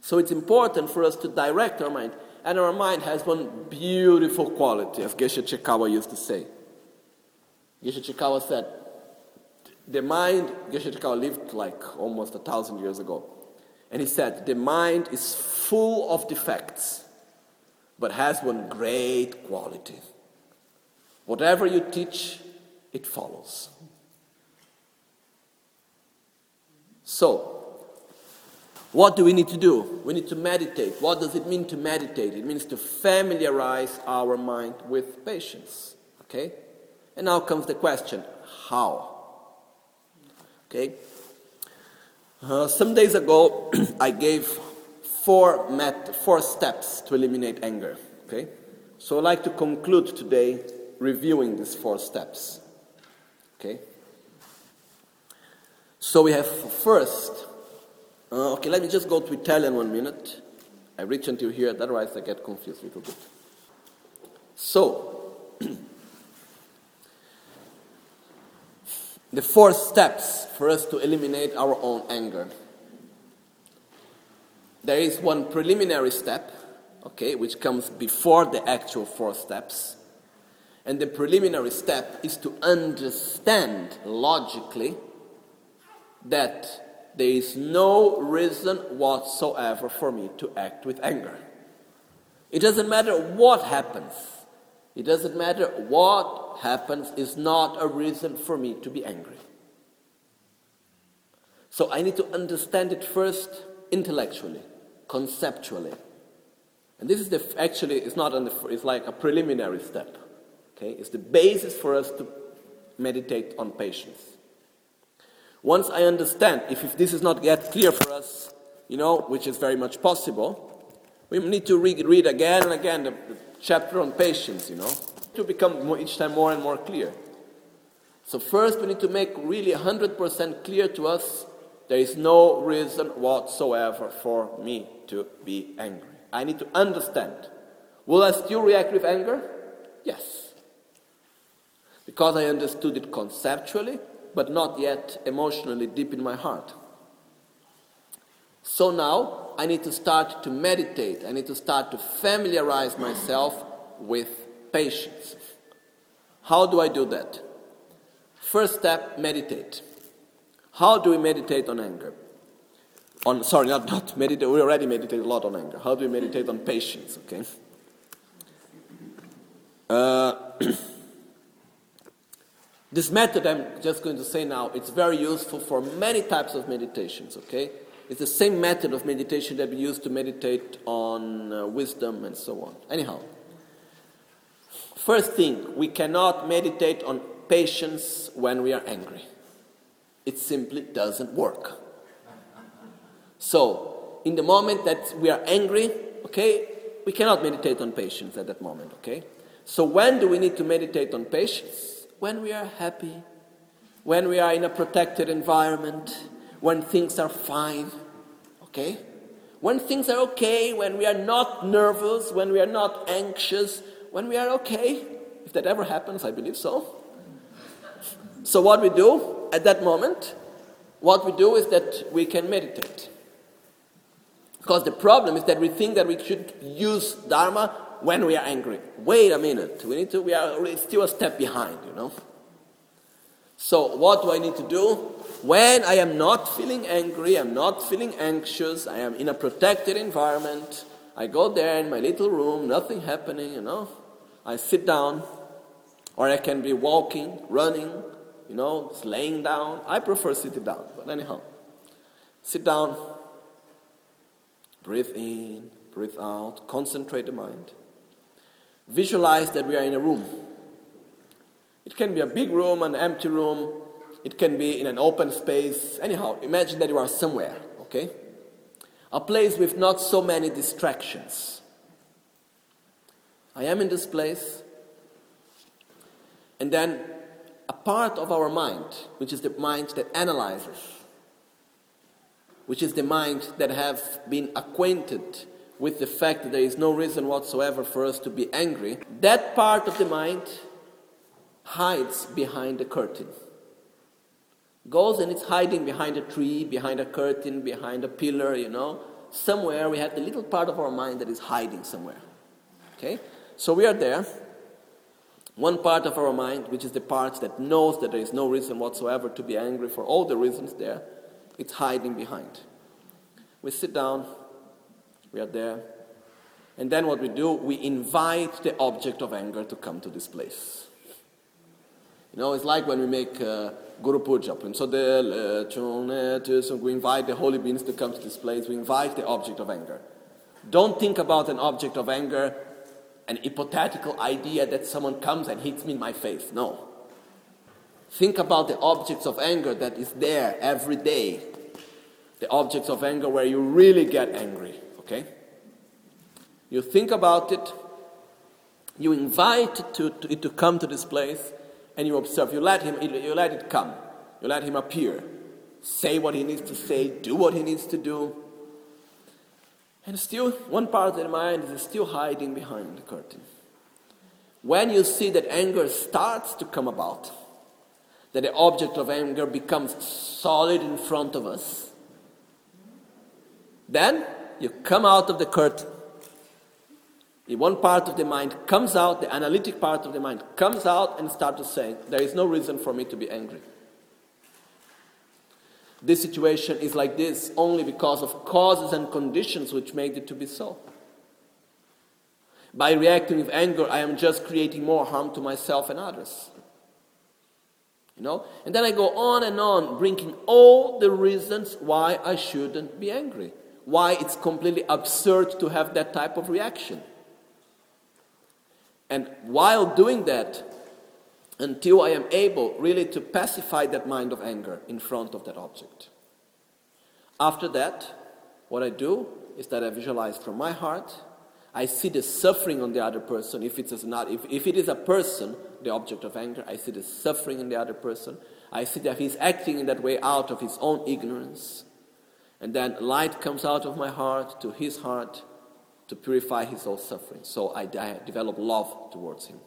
So it's important for us to direct our mind. And our mind has one beautiful quality, as Geshe Chekawa used to say. Geshe Chekawa said, the mind, Geshe Chekawa lived like almost a thousand years ago. And he said, the mind is full of defects, but has one great quality. Whatever you teach, it follows. So, what do we need to do? We need to meditate. What does it mean to meditate? It means to familiarize our mind with patience. Okay? And now comes the question how? Okay? Uh, some days ago, I gave four, met- four steps to eliminate anger. Okay? So I'd like to conclude today reviewing these four steps. Okay? So we have first, uh, okay, let me just go to Italian one minute. I reach until here, otherwise I get confused a little bit. So, the four steps for us to eliminate our own anger. There is one preliminary step, okay, which comes before the actual four steps. And the preliminary step is to understand logically that there is no reason whatsoever for me to act with anger. It doesn't matter what happens. It doesn't matter what happens is not a reason for me to be angry. So I need to understand it first intellectually, conceptually. And this is the actually it's not on the it's like a preliminary step. Okay? It's the basis for us to meditate on patience. Once I understand, if, if this is not yet clear for us, you know, which is very much possible, we need to read, read again and again the, the, chapter on patience, you know, to become more, each time more and more clear. So, first, we need to make really 100% clear to us there is no reason whatsoever for me to be angry. I need to understand. Will I still react with anger? Yes. Because I understood it conceptually, but not yet emotionally deep in my heart. So now I need to start to meditate. I need to start to familiarize myself with patience. How do I do that? First step, meditate. How do we meditate on anger? On sorry, not not meditate. We already meditate a lot on anger. How do we meditate on patience? Okay. Uh, This method I'm just going to say now, it's very useful for many types of meditations, okay? It's the same method of meditation that we use to meditate on uh, wisdom and so on. Anyhow, first thing, we cannot meditate on patience when we are angry. It simply doesn't work. So, in the moment that we are angry, okay, we cannot meditate on patience at that moment, okay? So, when do we need to meditate on patience? when we are happy, when we are in a protected environment, when things are fine, okay? When things are okay, when we are not nervous, when we are not anxious, when we are okay, if that ever happens, I believe so. So, what we do at that moment, what we do is that we can meditate. Because the problem is that we think that we should use Dharma when we are angry. Wait a minute, we need to, we are still a step behind, you know. So, what do I need to do? When I am not feeling angry, I'm not feeling anxious, I am in a protected environment, I go there in my little room, nothing happening, you know. I sit down, or I can be walking, running, you know, laying down. I prefer sitting down, but anyhow. Sit down, breathe in, breathe out, concentrate the mind. Visualize that we are in a room. It can be a big room, an empty room. It can be in an open space. Anyhow, imagine that you are somewhere, okay? a place with not so many distractions. I am in this place, and then a part of our mind, which is the mind that analyzes, which is the mind that have been acquainted with the fact that there is no reason whatsoever for us to be angry, that part of the mind hides behind the curtain. Goes and it's hiding behind a tree, behind a curtain, behind a pillar, you know. Somewhere we have the little part of our mind that is hiding somewhere. Okay? So we are there. One part of our mind, which is the part that knows that there is no reason whatsoever to be angry for all the reasons there, it's hiding behind. We sit down, we are there, and then what we do, we invite the object of anger to come to this place. You know, it's like when we make uh, Guru Puja. Eh, eh, we invite the holy beings to come to this place. We invite the object of anger. Don't think about an object of anger, an hypothetical idea that someone comes and hits me in my face. No. Think about the objects of anger that is there every day. The objects of anger where you really get angry. Okay? You think about it, you invite it to, to, it to come to this place, and you observe. You let him, you let it come. You let him appear. Say what he needs to say, do what he needs to do. And still, one part of the mind is still hiding behind the curtain. When you see that anger starts to come about, that the object of anger becomes solid in front of us, then you come out of the curtain. The one part of the mind comes out, the analytic part of the mind comes out and starts to say, There is no reason for me to be angry. This situation is like this only because of causes and conditions which made it to be so. By reacting with anger, I am just creating more harm to myself and others. You know? And then I go on and on, bringing all the reasons why I shouldn't be angry, why it's completely absurd to have that type of reaction. And while doing that, until I am able really to pacify that mind of anger in front of that object. After that, what I do is that I visualize from my heart. I see the suffering on the other person. If it is not, if, if it is a person, the object of anger, I see the suffering in the other person. I see that he's acting in that way out of his own ignorance. And then light comes out of my heart to his heart to purify his own suffering. So I, develop love towards him.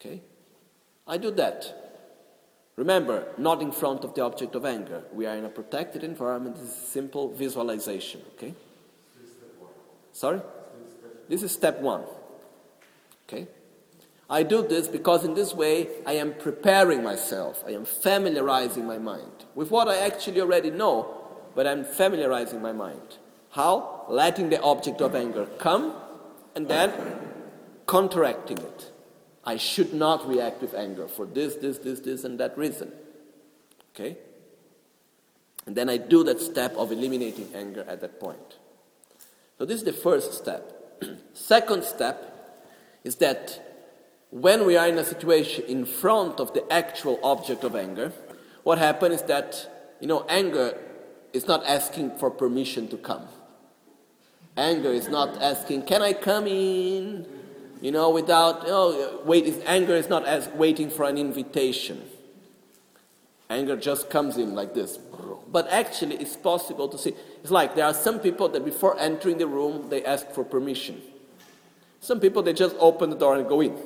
Okay? I do that. Remember, not in front of the object of anger. We are in a protected environment. This is a simple visualization, okay? Sorry? This is step one. Okay? I do this because in this way I am preparing myself. I am familiarizing my mind with what I actually already know, but I'm familiarizing my mind. How? Letting the object of anger come and then counteracting it. I should not react with anger for this, this, this, this, and that reason. Okay? And then I do that step of eliminating anger at that point. So, this is the first step. Second step is that when we are in a situation in front of the actual object of anger, what happens is that, you know, anger is not asking for permission to come. Anger is not asking, Can I come in? You know, without, oh, wait, anger is not as waiting for an invitation. Anger just comes in like this. But actually, it's possible to see. It's like there are some people that before entering the room, they ask for permission. Some people, they just open the door and go in.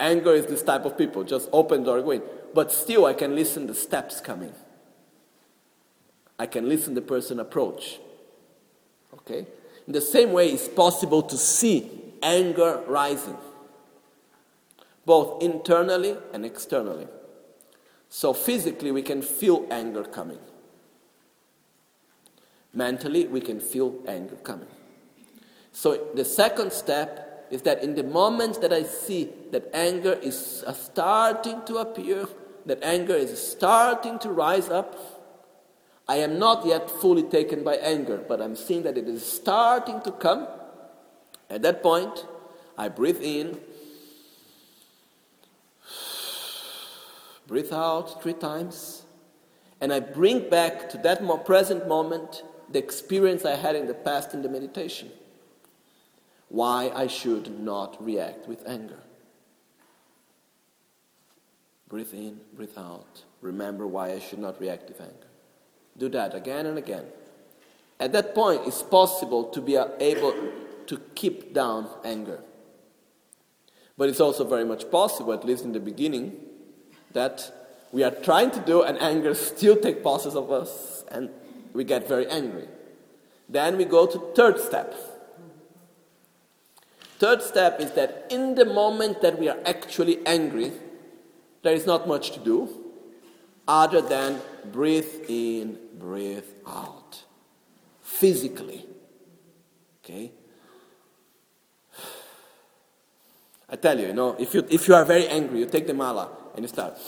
Anger is this type of people, just open the door and go in. But still, I can listen the steps coming. I can listen the person approach. Okay? In the same way, it's possible to see anger rising, both internally and externally. So physically, we can feel anger coming. Mentally, we can feel anger coming. So the second step is that in the moment that I see that anger is starting to appear, that anger is starting to rise up, I am not yet fully taken by anger, but I'm seeing that it is starting to come. At that point, I breathe in, breathe out three times, and I bring back to that more present moment the experience I had in the past in the meditation. Why I should not react with anger. Breathe in, breathe out. Remember why I should not react with anger. Do that again and again. At that point, it's possible to be able to keep down anger. But it's also very much possible, at least in the beginning, that we are trying to do and anger still takes possession of us and we get very angry. Then we go to third step. Third step is that in the moment that we are actually angry, there is not much to do other than breathe in, breathe out. Physically. Okay? I tell you, you know, if you, if you are very angry, you take the mala and you start.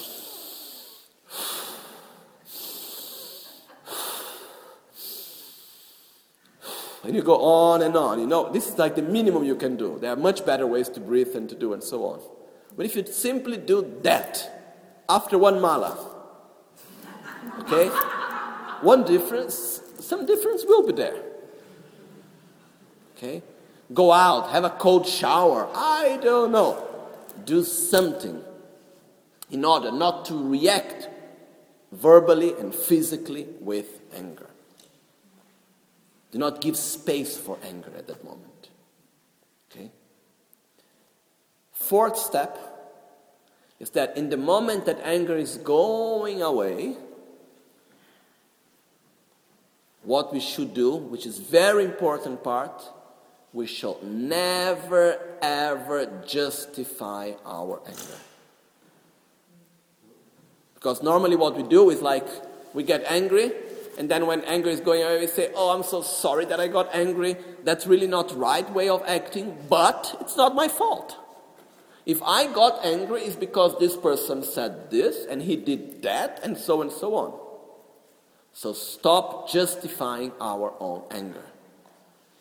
And you go on and on. You know, this is like the minimum you can do. There are much better ways to breathe and to do and so on. But if you simply do that after one mala, okay, one difference, some difference will be there. Okay? Go out, have a cold shower. I don't know. Do something in order not to react verbally and physically with anger. Do not give space for anger at that moment. Okay? Fourth step is that in the moment that anger is going away, what we should do, which is very important part, we shall never ever justify our anger. Because normally what we do is like we get angry, and then when anger is going away, we say, Oh, I'm so sorry that I got angry. That's really not right way of acting, but it's not my fault. If I got angry, it's because this person said this and he did that, and so and so on. So stop justifying our own anger.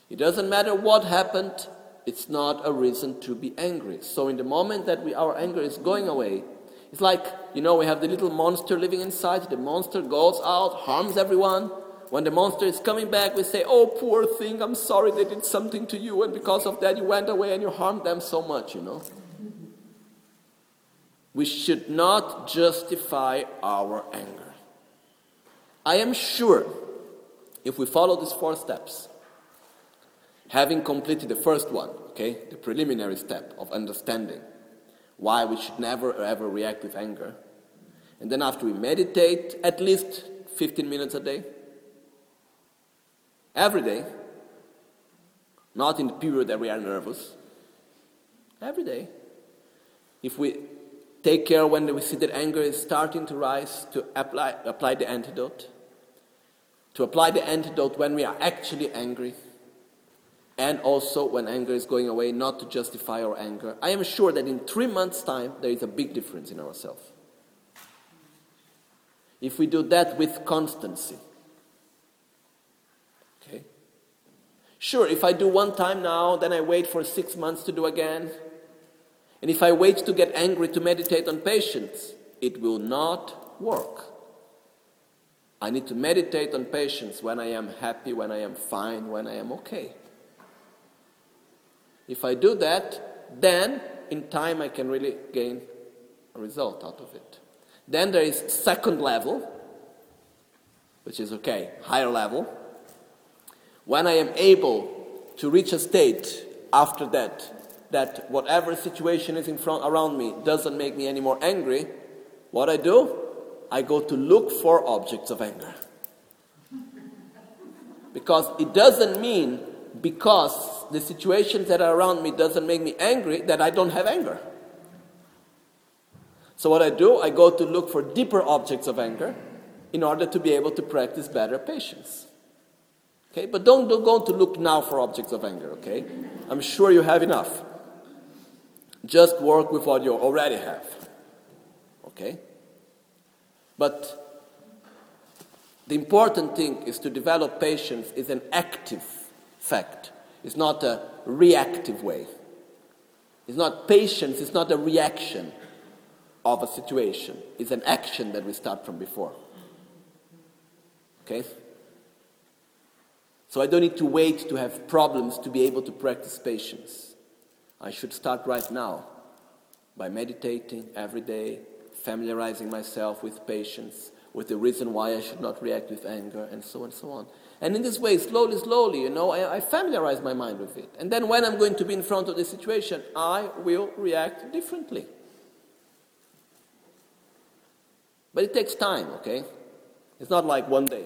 It doesn't matter what happened, it's not a reason to be angry. So, in the moment that we, our anger is going away, it's like, you know, we have the little monster living inside. The monster goes out, harms everyone. When the monster is coming back, we say, Oh, poor thing, I'm sorry they did something to you, and because of that you went away and you harmed them so much, you know. We should not justify our anger. I am sure if we follow these four steps, Having completed the first one, okay, the preliminary step of understanding why we should never ever react with anger, and then after we meditate at least 15 minutes a day, every day, not in the period that we are nervous, every day. If we take care when we see that anger is starting to rise, to apply, apply the antidote, to apply the antidote when we are actually angry and also when anger is going away, not to justify our anger. I am sure that in three months' time, there is a big difference in ourselves. If we do that with constancy. Okay? Sure, if I do one time now, then I wait for six months to do again. And if I wait to get angry to meditate on patience, it will not work. I need to meditate on patience when I am happy, when I am fine, when I am okay. If I do that, then in time I can really gain a result out of it. Then there is second level, which is okay, higher level. When I am able to reach a state after that, that whatever situation is in front around me doesn't make me any more angry, what I do? I go to look for objects of anger. Because it doesn't mean because the situations that are around me doesn't make me angry that I don't have anger. So what I do, I go to look for deeper objects of anger in order to be able to practice better patience. Okay, but don't, don't go to look now for objects of anger, okay? I'm sure you have enough. Just work with what you already have. Okay? But the important thing is to develop patience is an active fact. It's not a reactive way. It's not patience, it's not a reaction of a situation. It's an action that we start from before. Okay? So I don't need to wait to have problems to be able to practice patience. I should start right now by meditating every day, familiarizing myself with patience, with the reason why I should not react with anger, and so on and so on. And in this way, slowly, slowly, you know, I, I familiarize my mind with it. And then when I'm going to be in front of the situation, I will react differently. But it takes time, okay? It's not like one day.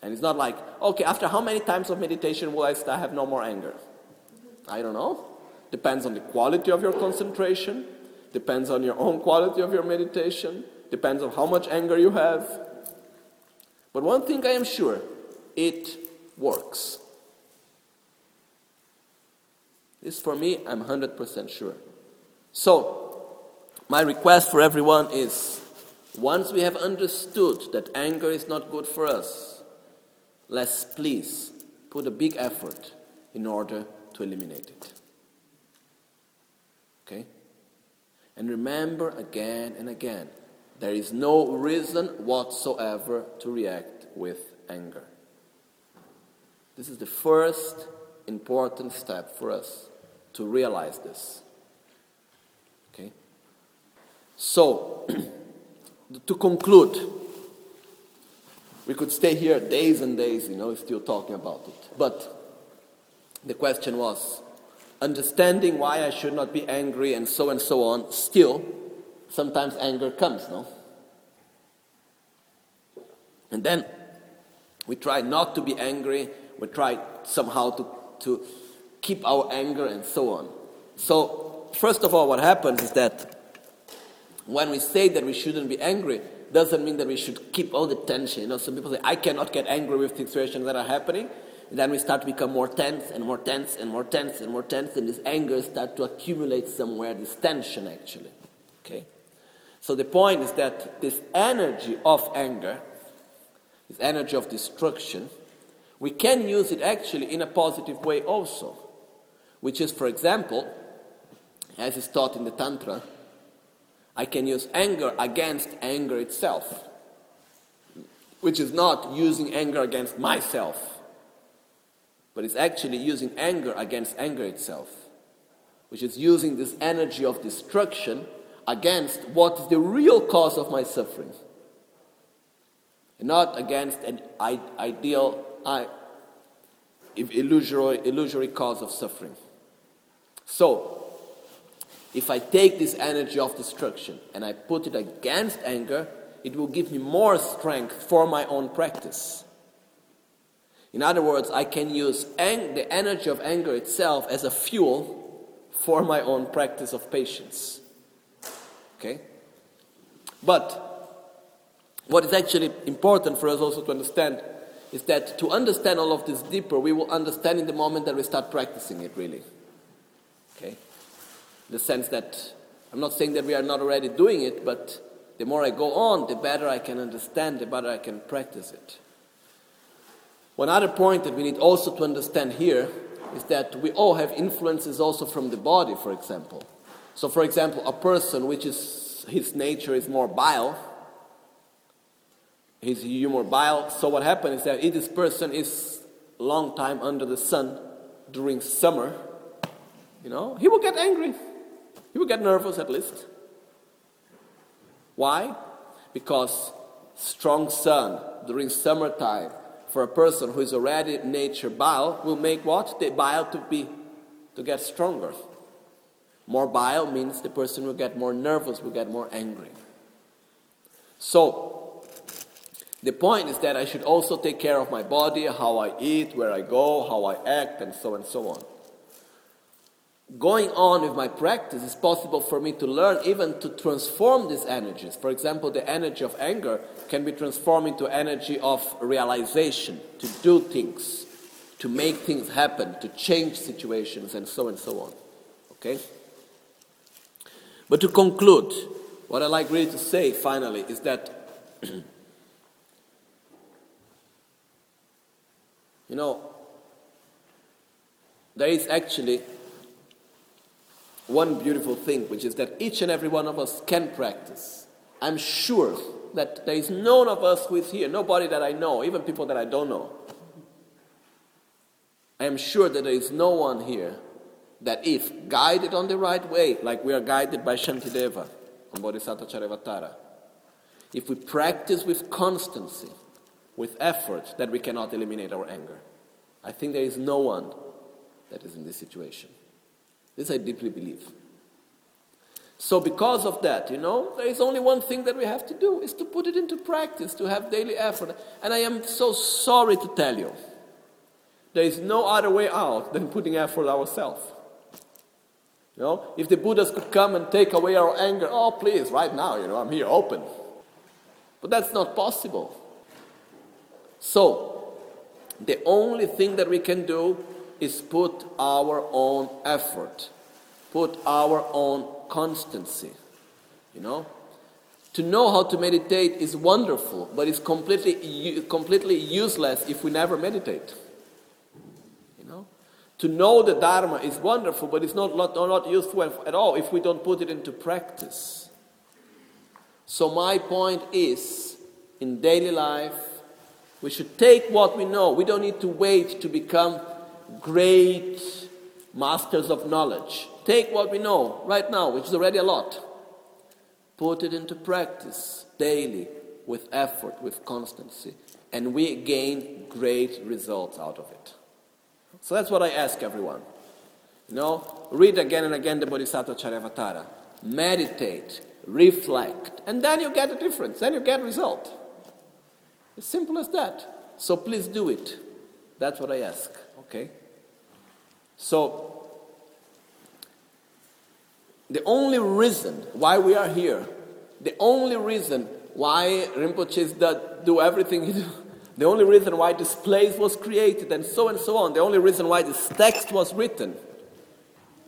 And it's not like, okay, after how many times of meditation will I have no more anger? I don't know. Depends on the quality of your concentration, depends on your own quality of your meditation, depends on how much anger you have. But one thing I am sure it works. This for me, I'm 100% sure. So, my request for everyone is once we have understood that anger is not good for us, let's please put a big effort in order to eliminate it. Okay? And remember again and again there is no reason whatsoever to react with anger. This is the first important step for us to realize this. Okay? So, to conclude, we could stay here days and days, you know, still talking about it. But the question was understanding why I should not be angry and so and so on, still, sometimes anger comes, no? And then we try not to be angry, we try somehow to, to keep our anger and so on. So, first of all, what happens is that when we say that we shouldn't be angry, doesn't mean that we should keep all the tension. You know, some people say, I cannot get angry with situations that are happening. And then we start to become more tense and more tense and more tense and more tense, and this anger start to accumulate somewhere, this tension actually. Okay? So the point is that this energy of anger, this energy of destruction, we can use it actually in a positive way also. Which is, for example, as is taught in the Tantra, I can use anger against anger itself, which is not using anger against myself, but it's actually using anger against anger itself, which is using this energy of destruction against what is the real cause of my suffering, and not against an ideal, illusory, illusory cause of suffering. So, if I take this energy of destruction and I put it against anger, it will give me more strength for my own practice. In other words, I can use ang- the energy of anger itself as a fuel for my own practice of patience. Okay? But what is actually important for us also to understand is that to understand all of this deeper, we will understand in the moment that we start practicing it really. Okay? In the sense that I'm not saying that we are not already doing it, but the more I go on, the better I can understand, the better I can practice it. One other point that we need also to understand here is that we all have influences also from the body, for example. So, for example, a person which is his nature is more bile, his humor bile. So, what happens is that if this person is long time under the sun during summer, you know, he will get angry. He will get nervous at least. Why? Because strong sun during summertime for a person who is already nature bile will make what? The bile to be to get stronger. More bile means the person will get more nervous, will get more angry. So the point is that I should also take care of my body, how I eat, where I go, how I act, and so on and so on going on with my practice, it's possible for me to learn even to transform these energies. For example, the energy of anger can be transformed into energy of realization, to do things, to make things happen, to change situations, and so and so on. Okay? But to conclude, what I like really to say finally is that you know there is actually one beautiful thing, which is that each and every one of us can practice. I'm sure that there is none of us who is here, nobody that I know, even people that I don't know, I am sure that there is no one here that if guided on the right way, like we are guided by Shantideva on Bodhisattva if we practice with constancy, with effort, that we cannot eliminate our anger. I think there is no one that is in this situation. This I deeply believe. So, because of that, you know, there is only one thing that we have to do is to put it into practice, to have daily effort. And I am so sorry to tell you, there is no other way out than putting effort ourselves. You know, if the Buddhas could come and take away our anger, oh, please, right now, you know, I'm here open. But that's not possible. So, the only thing that we can do is put our own effort, put our own constancy. You know? To know how to meditate is wonderful, but it's completely, completely useless if we never meditate. You know? To know the Dharma is wonderful, but it's not, not, not useful at all if we don't put it into practice. So, my point is in daily life, we should take what we know. We don't need to wait to become great masters of knowledge. Take what we know right now, which is already a lot, put it into practice daily with effort, with constancy, and we gain great results out of it. So that's what I ask everyone. You know, read again and again the Bodhisattvacharyavatara, meditate, reflect, and then you get a difference, then you get a result. As simple as that. So please do it. That's what I ask, okay? So, the only reason why we are here, the only reason why Rinpoche does do everything the only reason why this place was created and so and so on, the only reason why this text was written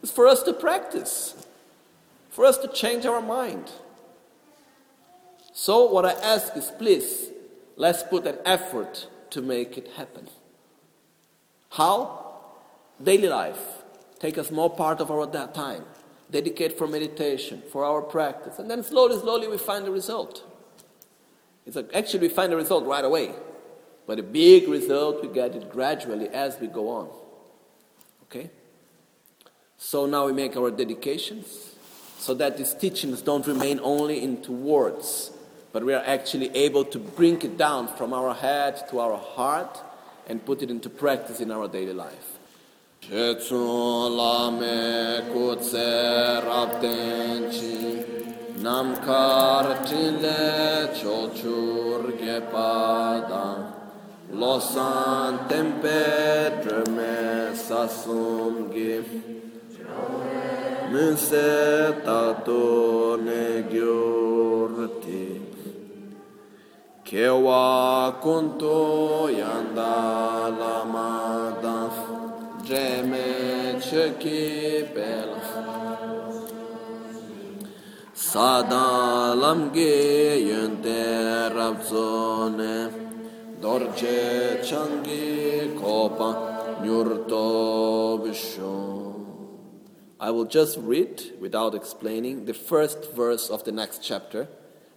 is for us to practice, for us to change our mind. So, what I ask is please, let's put an effort to make it happen. How? Daily life. Take a small part of our time dedicate for meditation, for our practice, and then slowly, slowly we find the result. It's like actually we find the result right away, but a big result we get it gradually as we go on. Okay? So now we make our dedications so that these teachings don't remain only into words, but we are actually able to bring it down from our head to our heart and put it into practice in our daily life. Losan tempe sasum gi Minse tato ne gyurti Kewa kunto yanda lamada Dreme cheki bel Sada lamge yönte rabzone Dorje changi kopa nyurto bisho I will just read, without explaining, the first verse of the next chapter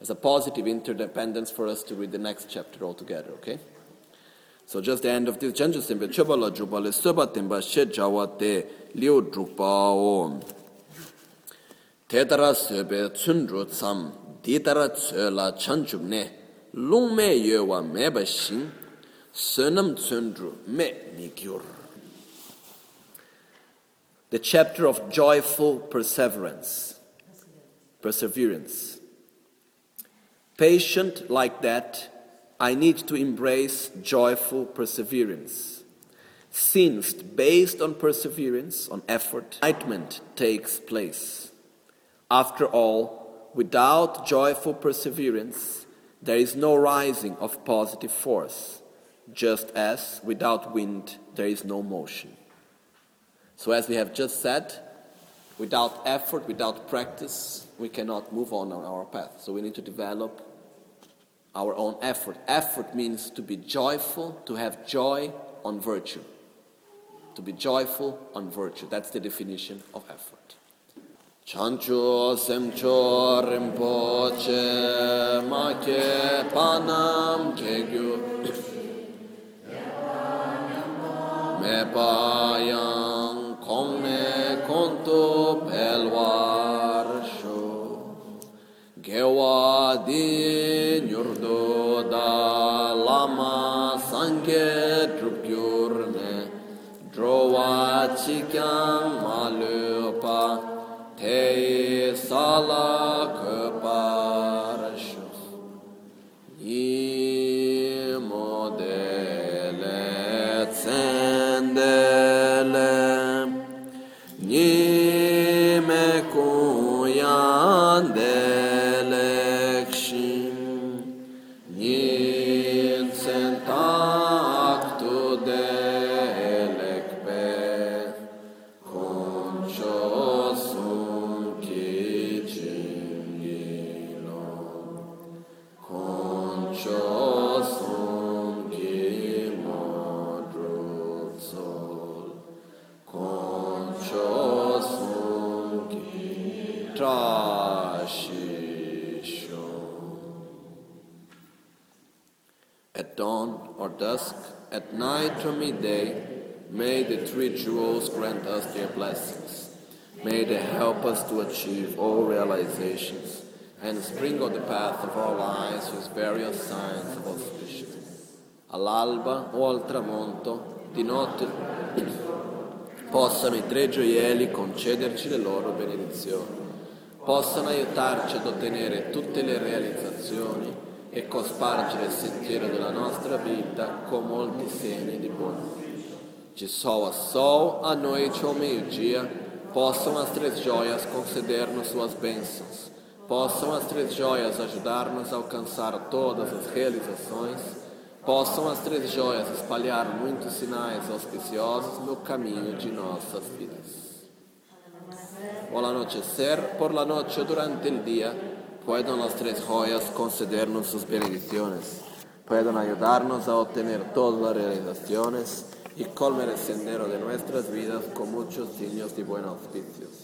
as a positive interdependence for us to read the next chapter altogether, okay? So just the end of this janju simbe choba la juba le soba temba she jawa te liu drukpa o. Te tara sebe tsundru tsam di tara tse la chanchub ne lung me ye wa me ba sunam tsundru me ni gyur. The chapter of joyful perseverance. Perseverance. Patient like that I need to embrace joyful perseverance. Since, based on perseverance, on effort, enlightenment takes place. After all, without joyful perseverance, there is no rising of positive force, just as without wind there is no motion. So, as we have just said, without effort, without practice, we cannot move on on our path. So, we need to develop our own effort. Effort means to be joyful, to have joy on virtue. To be joyful on virtue. That's the definition of effort. Chancho semcho rinpoche make panam kegyu me payang kong ne konto pelwar gewa di sikyam malupa te salak help us to achieve all realizations and sprinkle the path of our lives with various signs of auspicion. All'alba o al tramonto, di notte, possano i tre gioielli concederci le loro benedizioni, possano aiutarci ad ottenere tutte le realizzazioni e cospargere il sentiero della nostra vita con molti segni di buono. De sol a sol, à noite ou meio-dia, possam as três joias conceder-nos suas bênçãos, possam as três joias ajudar-nos a alcançar todas as realizações, possam as três joias espalhar muitos sinais auspiciosos no caminho de nossas vidas. O al anochecer, por la noche o durante el día, tres joyas concedernos sus bendiciones, puedan ayudarnos a obtener todas las realizaciones y colmar el sendero de nuestras vidas con muchos signos de buenos auspicios.